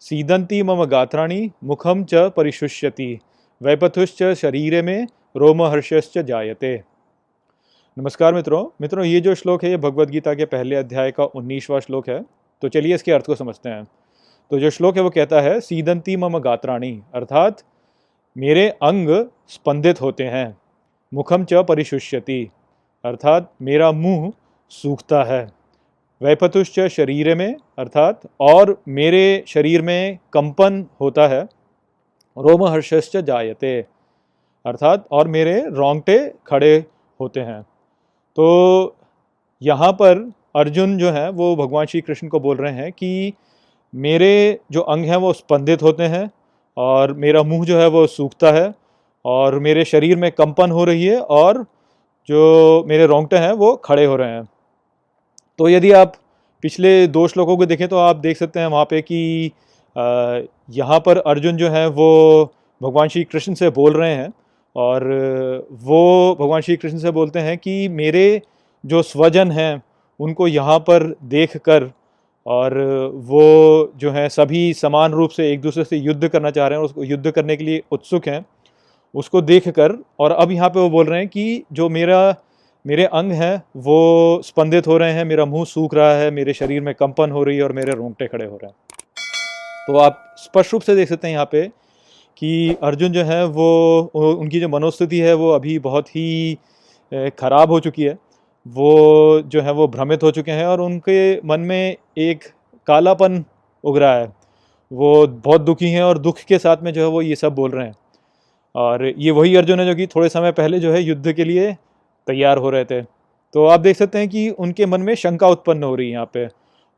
सीदंती मम गात्राणी मुखम च परिशुष्यति, वैपथुश्च शरीर में रोमहर्षश्च जायते। नमस्कार मित्रों। मित्रों, ये जो श्लोक है, ये भगवत गीता के पहले अध्याय का उन्नीसवां श्लोक है। तो चलिए इसके अर्थ को समझते हैं। तो जो श्लोक है, वो कहता है सीदंती मम गात्राणी अर्थात, मेरे अंग स्पंदित होते हैं मुखम च परिशुष्यति अर्थात, मेरा मुँह सूखता है वैपतुश्च शरीर में, अर्थात, और मेरे शरीर में कंपन होता है, रोमहर्षश्च जायते, अर्थात, और मेरे रोंगटे खड़े होते हैं। तो यहाँ पर अर्जुन जो है, वो भगवान श्री कृष्ण को बोल रहे हैं कि मेरे जो अंग हैं, वो स्पंदित होते हैं, और मेरा मुँह जो है, वो सूखता है, और मेरे शरीर में कंपन हो रही है, और जो मेरे रोंगटे हैं, वो खड़े हो रहे हैं। तो यदि आप पिछले दो श्लोकों को देखें तो आप देख सकते हैं वहाँ पे कि यहाँ पर अर्जुन जो है वो भगवान श्री कृष्ण से बोल रहे हैं और वो भगवान श्री कृष्ण से बोलते हैं कि मेरे जो स्वजन हैं उनको यहाँ पर देख कर और वो जो है सभी समान रूप से एक दूसरे से युद्ध करना चाह रहे हैं उसको युद्ध करने के लिए उत्सुक हैं, उसको देख कर और अब यहाँ पे वो बोल रहे हैं कि जो मेरा मेरे अंग हैं, वो स्पंदित हो रहे हैं, मेरा मुँह सूख रहा है, मेरे शरीर में कंपन हो रही है और मेरे रोंगटे खड़े हो रहे हैं। तो आप स्पष्ट रूप से देख सकते हैं यहाँ पे कि अर्जुन जो है, वो उनकी जो मनोस्थिति है, वो अभी बहुत ही ख़राब हो चुकी है। वो जो है, वो भ्रमित हो चुके हैं और उनके मन में एक कालापन उग रहा है। वो बहुत दुखी हैं और दुख के साथ में जो है, वो ये सब बोल रहे हैं। और ये वही अर्जुन है जो कि थोड़े समय पहले जो है, युद्ध के लिए तैयार हो रहे थे। तो आप देख सकते हैं कि उनके मन में शंका उत्पन्न हो रही है यहाँ पे।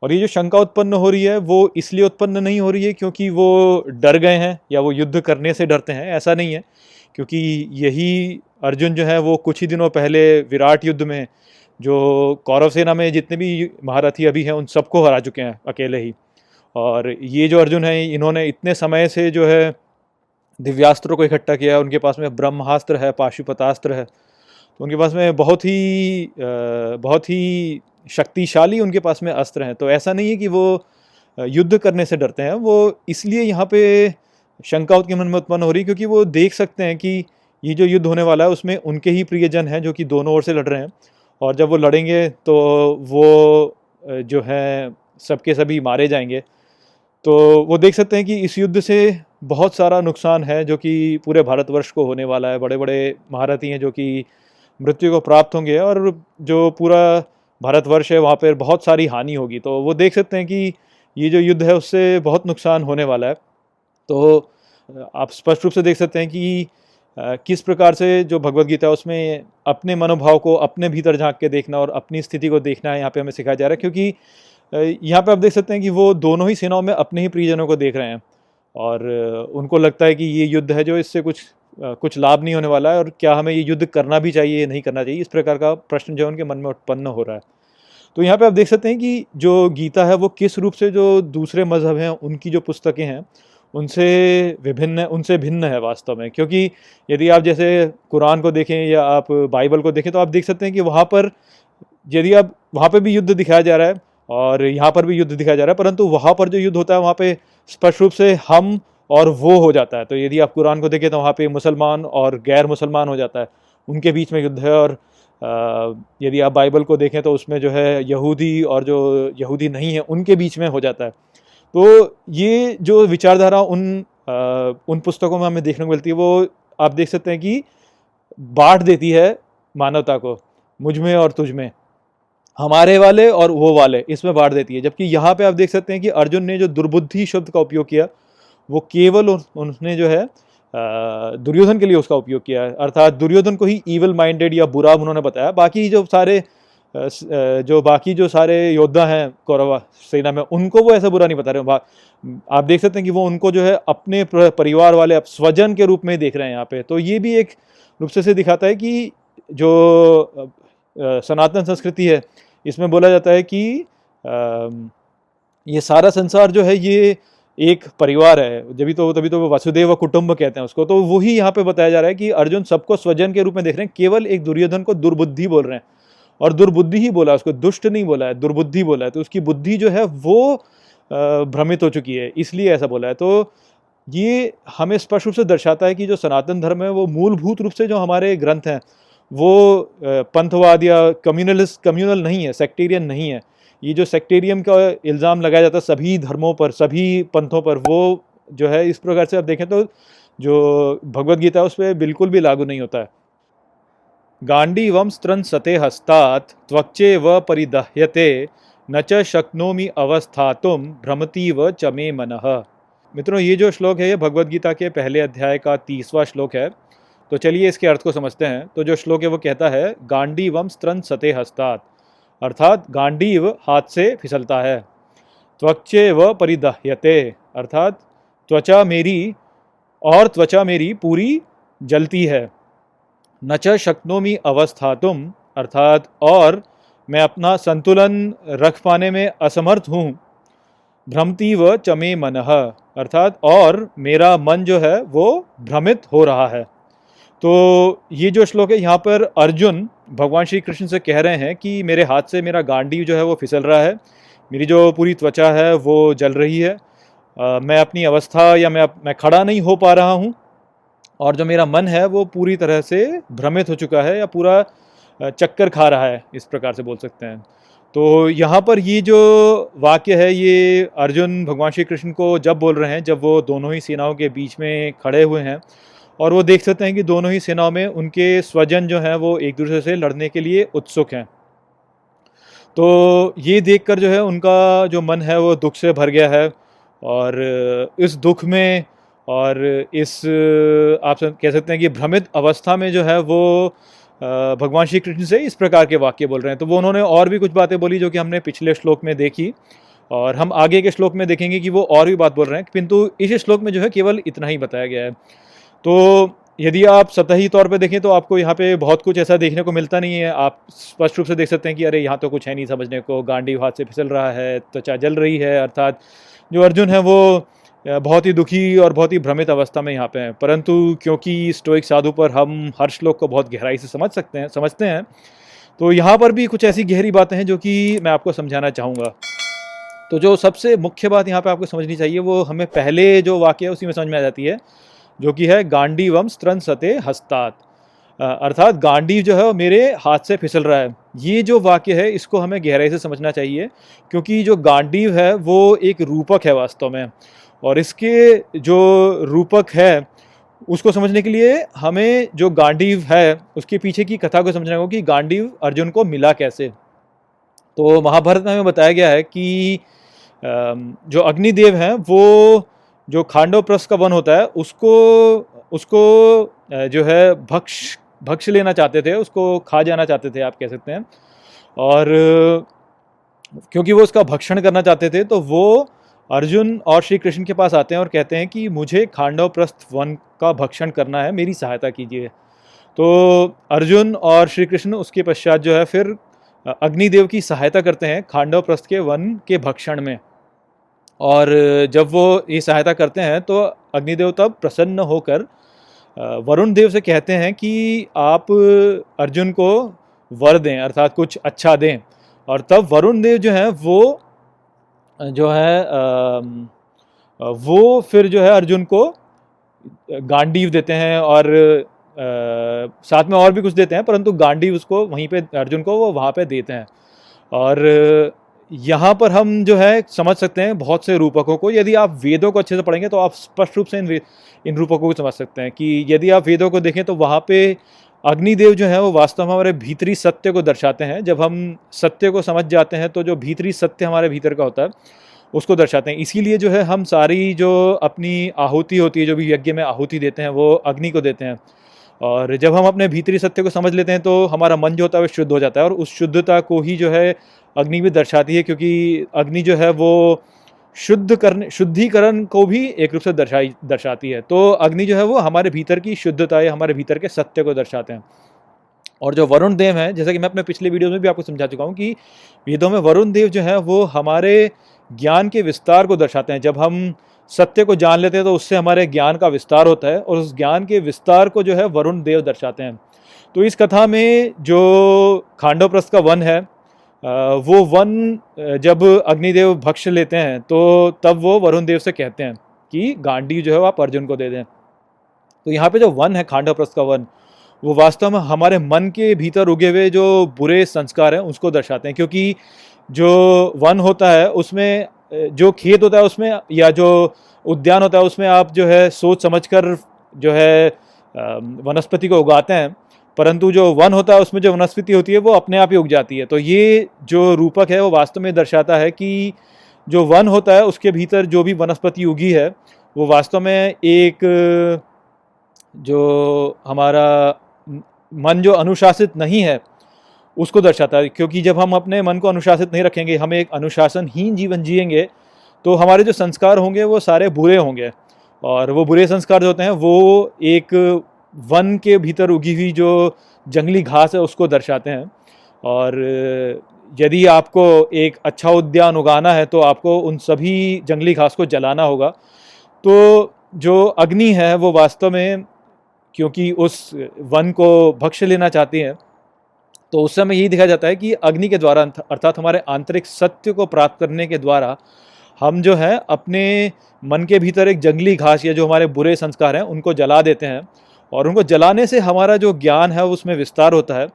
और ये जो शंका उत्पन्न हो रही है, वो इसलिए उत्पन्न नहीं हो रही है क्योंकि वो डर गए हैं या वो युद्ध करने से डरते हैं, ऐसा नहीं है। क्योंकि यही अर्जुन जो है, वो कुछ ही दिनों पहले विराट युद्ध में जो कौरव सेना में जितने भी महारथी अभी हैं, उन सबको हरा चुके हैं अकेले ही। और ये जो अर्जुन है, इन्होंने इतने समय से जो है दिव्यास्त्रों को इकट्ठा किया उनके पास में ब्रह्मास्त्र है, पाशुपतास्त्र है तो उनके पास में बहुत ही बहुत ही शक्तिशाली उनके पास में अस्त्र हैं। तो ऐसा नहीं है कि वो युद्ध करने से डरते हैं। वो इसलिए यहाँ पे शंका उनके मन में उत्पन्न हो रही क्योंकि वो देख सकते हैं कि ये जो युद्ध होने वाला है, उसमें उनके ही प्रियजन हैं जो कि दोनों ओर से लड़ रहे हैं। और जब वो लड़ेंगे तो वो जो है, सबके सभी मारे जाएँगे। तो वो देख सकते हैं कि इस युद्ध से बहुत सारा नुकसान है जो कि पूरे भारतवर्ष को होने वाला है। बड़े बड़े महारथी हैं जो कि मृत्यु को प्राप्त होंगे और जो पूरा भारतवर्ष है, वहाँ पर बहुत सारी हानि होगी। तो वो देख सकते हैं कि ये जो युद्ध है, उससे बहुत नुकसान होने वाला है। तो आप स्पष्ट रूप से देख सकते हैं कि किस प्रकार से जो भगवत गीता है, उसमें अपने मनोभाव को अपने भीतर झाँक के देखना और अपनी स्थिति को देखना है, यहाँ पे हमें सिखाया जा रहा है। क्योंकि यहाँ पे आप देख सकते हैं कि वो दोनों ही सेनाओं में अपने ही प्रियजनों को देख रहे हैं। और उनको लगता है कि ये युद्ध है जो इससे कुछ कुछ लाभ नहीं होने वाला है और क्या हमें ये युद्ध करना भी चाहिए, या नहीं करना चाहिए? इस प्रकार का प्रश्न जो है उनके मन में उत्पन्न हो रहा है। तो यहाँ पे आप देख सकते हैं कि जो गीता है, वो किस रूप से जो दूसरे मज़हब हैं, उनकी जो पुस्तकें हैं, उनसे विभिन्न उनसे भिन्न है वास्तव में। क्योंकि यदि आप जैसे कुरान को देखें या आप बाइबल को देखें तो आप देख सकते हैं कि वहाँ पर यदि आप, वहाँ पर भी युद्ध दिखाया जा रहा है और यहाँ पर भी युद्ध दिखाया जा रहा है, परंतु वहाँ पर जो युद्ध होता है, वहाँ पर स्पष्ट रूप से हम और वो हो जाता है। तो यदि आप कुरान को देखें तो वहाँ पे मुसलमान और गैर मुसलमान हो जाता है। उनके बीच में युद्ध है और यदि आप बाइबल को देखें तो उसमें जो है यहूदी और जो यहूदी नहीं है उनके बीच में हो जाता है। तो ये जो विचारधारा उन आ, उन पुस्तकों में हमें देखने को मिलती है वो आप देख सकते हैं कि बांट देती है मानवता को मुझमें और तुझ में। हमारे वाले और वो वाले इसमें बांट देती है। जबकि यहाँ पे आप देख सकते हैं कि अर्जुन ने जो दुर्बुद्धि शब्द का उपयोग किया वो केवल उन्होंने जो है दुर्योधन के लिए उसका उपयोग किया है। अर्थात दुर्योधन को ही ईवल माइंडेड या बुरा उन्होंने बताया। बाकी जो सारे जो बाकी जो सारे योद्धा हैं कौरव सेना में, उनको वो ऐसा बुरा नहीं बता रहे आप देख सकते हैं कि वो उनको जो है अपने परिवार वाले स्वजन के रूप में देख रहे हैं यहाँ पे। तो ये भी एक रूप से दिखाता है कि जो सनातन संस्कृति है, इसमें बोला जाता है कि ये सारा संसार जो है, ये एक परिवार है जभी तो तभी तो वसुदेव कुटुंब कहते हैं उसको तो वही यहाँ पे बताया जा रहा है कि अर्जुन सबको स्वजन के रूप में देख रहे हैं, केवल एक दुर्योधन को दुर्बुद्धि बोल रहे हैं। और दुर्बुद्धि ही बोला, उसको दुष्ट नहीं बोला है, दुर्बुद्धि बोला है तो उसकी बुद्धि जो है वो भ्रमित हो चुकी है, इसलिए ऐसा बोला है। तो ये हमें स्पष्ट रूप से दर्शाता है कि जो सनातन धर्म है, वो मूलभूत रूप से जो हमारे ग्रंथ हैं, वो पंथवाद या कम्युनलिस्ट कम्युनल नहीं है, सेक्टेरियन नहीं है। ये जो सेक्टेरियम का इल्ज़ाम लगाया जाता है, सभी धर्मों पर, सभी पंथों पर, वो जो है, इस प्रकार से आप देखें तो जो भगवत गीता है उस पर बिल्कुल भी लागू नहीं होता है। गांडी वम स्त्रन सते हस्तात त्वचे व परिदह्यते, न च शक्नोमी अवस्थातुम भ्रमती व चमे मन। मित्रों, ये जो श्लोक है, ये भगवत गीता के पहले अध्याय का तीसवा श्लोक है। तो चलिए इसके अर्थ को समझते हैं। तो जो श्लोक है, वो कहता है गांडी वम स्त्रन सते हस्तात। अर्थात गांडीव हाथ से फिसलता है। त्वचे व परिदह्यते, अर्थात त्वचा मेरी और त्वचा मेरी पूरी जलती है। न च शक्नोमी अवस्था तुम अर्थात और मैं अपना संतुलन रख पाने में असमर्थ हूँ। भ्रमती व चमे मन, अर्थात और मेरा मन जो है वो भ्रमित हो रहा है। तो ये जो श्लोक है, यहाँ पर अर्जुन भगवान श्री कृष्ण से कह रहे हैं कि मेरे हाथ से मेरा गांडी जो है वो फिसल रहा है। मेरी जो पूरी त्वचा है वो जल रही है। आ, मैं अपनी अवस्था या मैं मैं खड़ा नहीं हो पा रहा हूँ और जो मेरा मन है वो पूरी तरह से भ्रमित हो चुका है या पूरा चक्कर खा रहा है इस प्रकार से बोल सकते हैं। तो यहाँ पर ये जो वाक्य है ये अर्जुन भगवान श्री कृष्ण को जब बोल रहे हैं जब वो दोनों ही सेनाओं के बीच में खड़े हुए हैं और वो देख सकते हैं कि दोनों ही सेनाओं में उनके स्वजन जो हैं वो एक दूसरे से लड़ने के लिए उत्सुक हैं। तो ये देखकर जो है उनका जो मन है वो दुख से भर गया है और इस दुख में और इस, आप कह सकते हैं कि भ्रमित अवस्था में जो है वो भगवान श्री कृष्ण से इस प्रकार के वाक्य बोल रहे हैं। तो वो उन्होंने और भी कुछ बातें बोली जो कि हमने पिछले श्लोक में देखी और हम आगे के श्लोक में देखेंगे कि वो और भी बात बोल रहे हैं। किंतु इस श्लोक में जो है केवल इतना ही बताया गया है। तो यदि आप सतही तौर पे देखें तो आपको यहाँ पे बहुत कुछ ऐसा देखने को मिलता नहीं है। आप स्पष्ट रूप से देख सकते हैं कि अरे, यहाँ तो कुछ है नहीं समझने को। गांडी हाथ से फिसल रहा है, त्वचा जल रही है, अर्थात जो अर्जुन है वो बहुत ही दुखी और बहुत ही भ्रमित अवस्था में यहाँ पे हैं। परंतु क्योंकि स्टोइक साधु पर हम हर श्लोक को बहुत गहराई से समझ सकते हैं, समझते हैं तो यहाँ पर भी कुछ ऐसी गहरी बातें हैं जो कि मैं आपको समझाना चाहूँगा। तो जो सबसे मुख्य बात यहाँ पे आपको समझनी चाहिए, वो हमें पहले जो वाक्य है उसी में समझ में आ जाती है। जो कि है गांडी वम स्त्रन सते हस्तात। अर्थात गांडी जो है वो मेरे हाथ से फिसल रहा है। ये जो वाक्य है, इसको हमें गहराई से समझना चाहिए, क्योंकि जो गांडीव है, वो एक रूपक है वास्तव में। और इसके जो रूपक है, उसको समझने के लिए हमें जो गांडीव है, उसके पीछे की कथा को समझना होगा कि गांडीव अर्जुन को मिला कैसे। तो महाभारत में हमें बताया गया है कि जो अग्निदेव हैं, वो जो खांडव प्रस्थ का वन होता है, उसको उसको जो है भक्ष भक्ष लेना चाहते थे, उसको खा जाना चाहते थे, आप कह सकते हैं। और, क्योंकि वो उसका भक्षण करना चाहते थे तो वो अर्जुन और श्री कृष्ण के पास आते हैं और कहते हैं कि मुझे खांडव प्रस्थ वन का भक्षण करना है, मेरी सहायता कीजिए। तो अर्जुन और श्री कृष्ण उसके पश्चात जो है फिर अग्निदेव की सहायता करते हैं खांडव प्रस्थ के वन के भक्षण में। और जब वो ये सहायता करते हैं तो अग्निदेव तब प्रसन्न होकर वरुण देव से कहते हैं कि आप अर्जुन को वर दें, अर्थात कुछ अच्छा दें। और तब वरुण देव जो हैं, वो, जो है वो फिर जो है अर्जुन को गांडीव देते हैं और साथ में और भी कुछ देते हैं, परंतु गांडीव उसको वहीं पे, अर्जुन को वो वहाँ पे देते हैं। और यहाँ पर हम जो है समझ सकते हैं बहुत से रूपकों को। यदि आप वेदों को अच्छे से पढ़ेंगे तो आप स्पष्ट रूप से इन इन रूपकों को समझ सकते हैं कि यदि आप वेदों को देखें तो वहाँ पे अग्निदेव जो है वो वास्तव में हमारे भीतरी सत्य को दर्शाते हैं। जब हम सत्य को समझ जाते हैं तो जो भीतरी सत्य हमारे भीतर का होता है, उसको दर्शाते हैं। इसीलिए जो है हम सारी जो अपनी आहुति होती है, जो भी यज्ञ में आहुति देते हैं, वो अग्नि को देते हैं। और जब हम अपने भीतरी सत्य को समझ लेते हैं तो हमारा मन जो होता है वो शुद्ध हो जाता है और उस शुद्धता को ही जो है अग्नि भी दर्शाती है, क्योंकि अग्नि जो है वो शुद्ध करने शुद्धिकरण को भी एक रूप से दर्शाई, दर्शाती है। तो अग्नि जो है वो हमारे भीतर की शुद्धता या हमारे भीतर के सत्य को दर्शाते हैं। और जो वरुण देव हैं, जैसा कि मैं अपने पिछले वीडियो में भी आपको समझा चुका हूँ कि वेदों में वरुण देव जो है वो हमारे ज्ञान के विस्तार को दर्शाते हैं। जब हम सत्य को जान लेते हैं तो उससे हमारे ज्ञान का विस्तार होता है और उस ज्ञान के विस्तार को जो है वरुण देव दर्शाते हैं। तो इस कथा में जो खांडव प्रस्थ का वन है वो वन जब अग्निदेव भक्ष लेते हैं तो तब वो वरुण देव से कहते हैं कि गांडी जो है आप अर्जुन को दे दें। तो यहाँ पे जो वन है खांडवप्रस्थ का वन, वो वास्तव में हमारे मन के भीतर उगे हुए जो बुरे संस्कार हैं, उसको दर्शाते हैं। क्योंकि जो वन होता है, उसमें जो खेत होता है उसमें, या जो उद्यान होता है उसमें आप जो है सोच समझकर जो है वनस्पति को उगाते हैं। परंतु जो वन होता है उसमें जो वनस्पति होती है वो अपने आप ही उग जाती है। तो ये जो रूपक है वो वास्तव में दर्शाता है कि जो वन होता है उसके भीतर जो भी वनस्पति उगी है, वो वास्तव में एक, जो हमारा मन जो अनुशासित नहीं है उसको दर्शाता है, क्योंकि जब हम अपने मन को अनुशासित नहीं रखेंगे, हम एक अनुशासनहीन जीवन जिएँगे तो हमारे जो संस्कार होंगे वो सारे बुरे होंगे। और वो बुरे संस्कार जो होते हैं, वो एक वन के भीतर उगी हुई जो जंगली घास है, उसको दर्शाते हैं। और यदि आपको एक अच्छा उद्यान उगाना है तो आपको उन सभी जंगली घास को जलाना होगा। तो जो अग्नि है, वो वास्तव में, क्योंकि उस वन को भक्ष्य लेना चाहती है तो उस समय यही दिखाया जाता है कि अग्नि के द्वारा अर्थात हमारे आंतरिक सत्य को प्राप्त करने के द्वारा हम जो है अपने मन के भीतर एक जंगली घास या जो हमारे बुरे संस्कार हैं, उनको जला देते हैं और उनको जलाने से हमारा जो ज्ञान है उसमें विस्तार होता है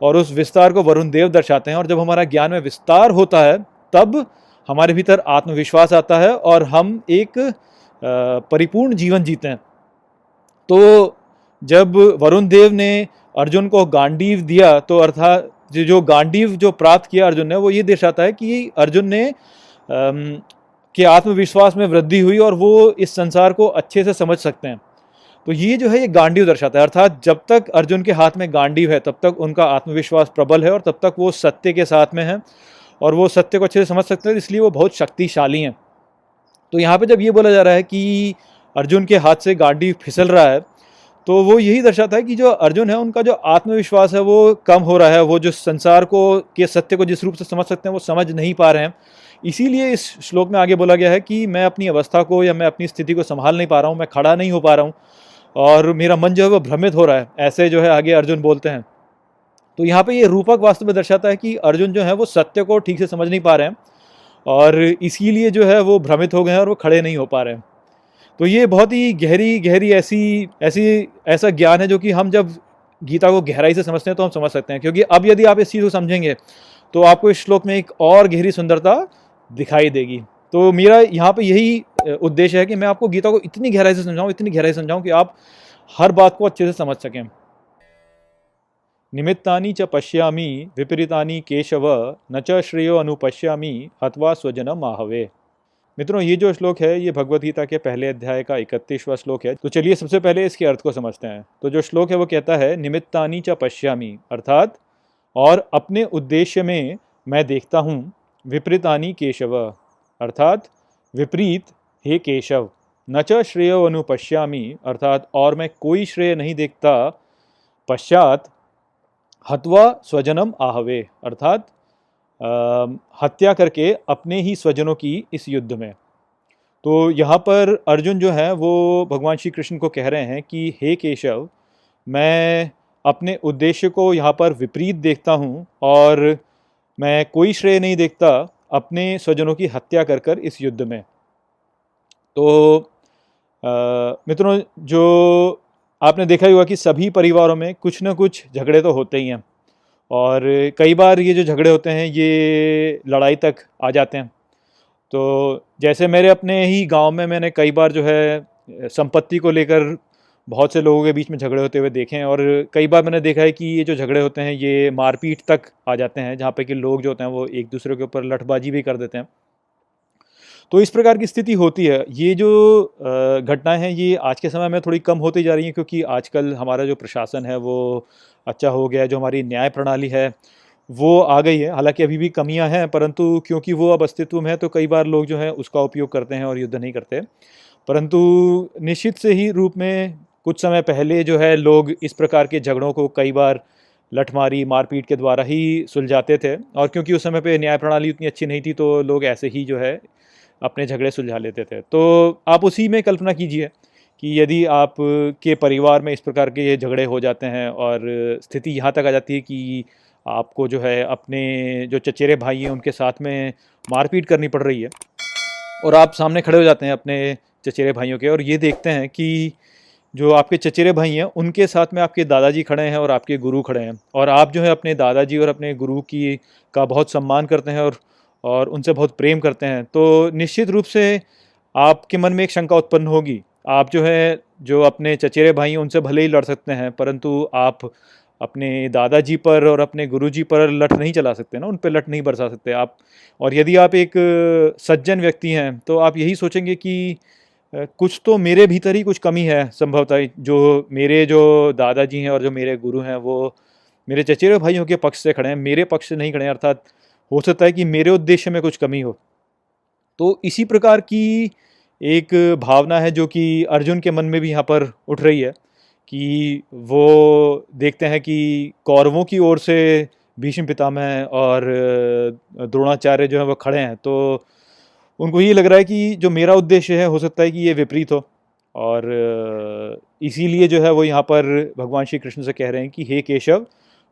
और उस विस्तार को वरुण देव दर्शाते हैं और जब हमारा ज्ञान में विस्तार होता है, तब हमारे भीतर आत्मविश्वास आता है और हम एक परिपूर्ण जीवन जीते हैं। तो जब वरुण देव ने अर्जुन को गांडीव दिया तो अर्थात जो गांडीव जो प्राप्त किया अर्जुन ने, वो ये दर्शाता है कि अर्जुन ने के आत्मविश्वास में वृद्धि हुई और वो इस संसार को अच्छे से समझ सकते हैं। तो ये जो है, ये गांडीव दर्शाता है। अर्थात जब तक अर्जुन के हाथ में गांडीव है, तब तक उनका आत्मविश्वास प्रबल है और तब तक वो सत्य के साथ में है और वो सत्य को अच्छे से समझ सकते हैं, इसलिए वो बहुत शक्तिशाली हैं। तो यहाँ पे जब ये बोला जा रहा है कि अर्जुन के हाथ से गांडीव फिसल रहा है तो वो यही दर्शाता है कि जो अर्जुन है, उनका जो आत्मविश्वास है, वो कम हो रहा है। वो जो संसार को, के सत्य को जिस रूप से समझ सकते हैं, वो समझ नहीं पा रहे हैं। इसीलिए इस श्लोक में आगे बोला गया है कि मैं अपनी अवस्था को या मैं अपनी स्थिति को संभाल नहीं पा रहा हूँ, मैं खड़ा नहीं हो पा रहा हूँ और मेरा मन जो है, वो भ्रमित हो रहा है, ऐसे जो है आगे अर्जुन बोलते हैं। तो यहाँ पे ये रूपक वास्तव में दर्शाता है कि अर्जुन जो है, वो सत्य को ठीक से समझ नहीं पा रहे हैं और इसीलिए जो है, वो भ्रमित हो गए हैं और वो खड़े नहीं हो पा रहे हैं। तो ये बहुत ही गहरी गहरी ऐसी ऐसी, ऐसा ज्ञान है जो कि हम जब गीता को गहराई से समझते हैं तो हम समझ सकते हैं। क्योंकि अब यदि आप इस चीज़ को समझेंगे तो आपको इस श्लोक में एक और गहरी सुंदरता दिखाई देगी। तो मेरा यहाँ पे यही उद्देश्य है कि मैं आपको गीता को इतनी गहराई से समझाऊँ, इतनी गहराई से समझाऊँ कि आप हर बात को अच्छे से समझ सकें। निमित्तानि च पश्यामि, विपरीतानि केशव, न च श्रेयो अनुपश्यामि, हत्वा स्वजनम आहवे मित्रों, ये जो श्लोक है, ये भगवत गीता के पहले अध्याय का इकतीसवा श्लोक है तो चलिए सबसे पहले इसके अर्थ को समझते हैं। तो जो श्लोक है, वो कहता है, निमित्तानी च पश्यामी अर्थात, और अपने उद्देश्य में मैं देखता हूँ, विपरीतानी केशव अर्थात, विपरीत हे केशव, न च श्रेय अनुपश्यामि अर्थात, और मैं कोई श्रेय नहीं देखता, पश्चात हत्वा स्वजनम आहवे अर्थात हत्या करके अपने ही स्वजनों की इस युद्ध में। तो यहाँ पर अर्जुन जो है, वो भगवान श्री कृष्ण को कह रहे हैं कि, हे केशव, मैं अपने उद्देश्य को यहाँ पर विपरीत देखता हूँ और मैं कोई श्रेय नहीं देखता अपने स्वजनों की हत्या कर कर इस युद्ध में। तो मित्रों, जो आपने देखा ही होगा कि सभी परिवारों में कुछ ना कुछ झगड़े तो होते ही हैं। और कई बार ये जो झगड़े होते हैं, ये लड़ाई तक आ जाते हैं। तो जैसे मेरे अपने ही गाँव में मैंने कई बार जो है, संपत्ति को लेकर बहुत से लोगों के बीच में झगड़े होते हुए देखे हैं और कई बार मैंने देखा है कि ये जो झगड़े होते हैं, ये मारपीट तक आ जाते हैं, जहाँ पे कि लोग जो होते हैं, वो एक दूसरे के ऊपर लठबाजी भी कर देते हैं। तो इस प्रकार की स्थिति होती है। ये जो घटनाएँ हैं, ये आज के समय में थोड़ी कम होती जा रही हैं, क्योंकि आजकल हमारा जो प्रशासन है, वो अच्छा हो गया जो हमारी न्याय प्रणाली है, वो आ गई है। हालाँकि अभी भी कमियाँ हैं, परंतु क्योंकि वो अब अस्तित्व में है तो कई बार लोग जो है, उसका उपयोग करते हैं और युद्ध नहीं करते। परंतु निश्चित से ही रूप में कुछ समय पहले जो है, लोग इस प्रकार के झगड़ों को कई बार लठमारी, मारपीट के द्वारा ही सुलझाते थे। और क्योंकि उस समय पे न्याय प्रणाली उतनी अच्छी नहीं थी तो लोग ऐसे ही जो है अपने झगड़े सुलझा लेते थे। तो आप उसी में कल्पना कीजिए कि यदि आप के परिवार में इस प्रकार के झगड़े हो जाते हैं और स्थिति यहाँ तक आ जाती है कि आपको जो है अपने जो चचेरे भाई हैं, उनके साथ में मारपीट करनी पड़ रही है और आप सामने खड़े हो जाते हैं अपने चचेरे भाइयों के और ये देखते हैं कि जो आपके चचेरे भाई हैं, उनके साथ में आपके दादाजी खड़े हैं और आपके गुरु खड़े हैं और आप जो है अपने दादाजी और अपने गुरु की का बहुत सम्मान करते हैं और और उनसे बहुत प्रेम करते हैं। तो निश्चित रूप से आपके मन में एक शंका उत्पन्न होगी। आप जो है, जो अपने चचेरे भाई उनसे भले ही लड़ सकते हैं, परंतु आप अपने दादाजी पर और अपने गुरुजी पर लट नहीं चला सकते ना, उन पर लट नहीं बरसा सकते। आप, और यदि आप एक सज्जन व्यक्ति हैं तो आप यही सोचेंगे कि कुछ तो मेरे भीतर ही कुछ कमी है संभवतः, जो मेरे जो दादाजी हैं और जो मेरे गुरु हैं, वो मेरे चचेरे भाइयों के पक्ष से खड़े हैं, मेरे पक्ष से नहीं खड़े अर्थात हो सकता है कि मेरे उद्देश्य में कुछ कमी हो। तो इसी प्रकार की एक भावना है जो कि अर्जुन के मन में भी यहाँ पर उठ रही है कि वो देखते हैं कि कौरवों की ओर से भीष्म पितामह और द्रोणाचार्य जो है वो खड़े हैं। तो उनको ये लग रहा है कि जो मेरा उद्देश्य है, हो सकता है कि ये विपरीत हो और इसीलिए जो है वो यहाँ पर भगवान श्री कृष्ण से कह रहे हैं कि, हे केशव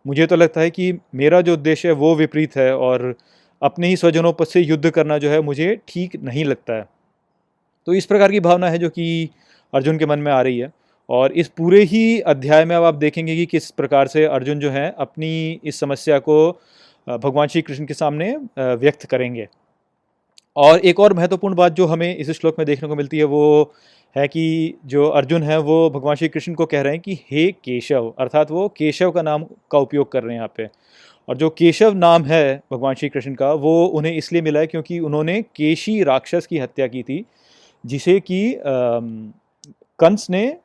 मुझे तो लगता है कि मेरा जो उद्देश्य है वो विपरीत है और अपने ही स्वजनों पर से युद्ध करना जो है मुझे ठीक नहीं लगता है। तो इस प्रकार की भावना है जो कि अर्जुन के मन में आ रही है और इस पूरे ही अध्याय में अब आप देखेंगे कि किस प्रकार से अर्जुन जो है अपनी इस समस्या को भगवान श्री कृष्ण के सामने व्यक्त करेंगे। और एक और महत्वपूर्ण बात जो हमें इस श्लोक में देखने को मिलती है, वो है कि जो अर्जुन है, वो भगवान श्री कृष्ण को कह रहे हैं कि, हे केशव, अर्थात वो केशव का नाम का उपयोग कर रहे हैं यहाँ पे। और जो केशव नाम है भगवान श्री कृष्ण का, वो उन्हें इसलिए मिला है क्योंकि उन्होंने केशी राक्षस की हत्या की थी, जिसे कि कंस ने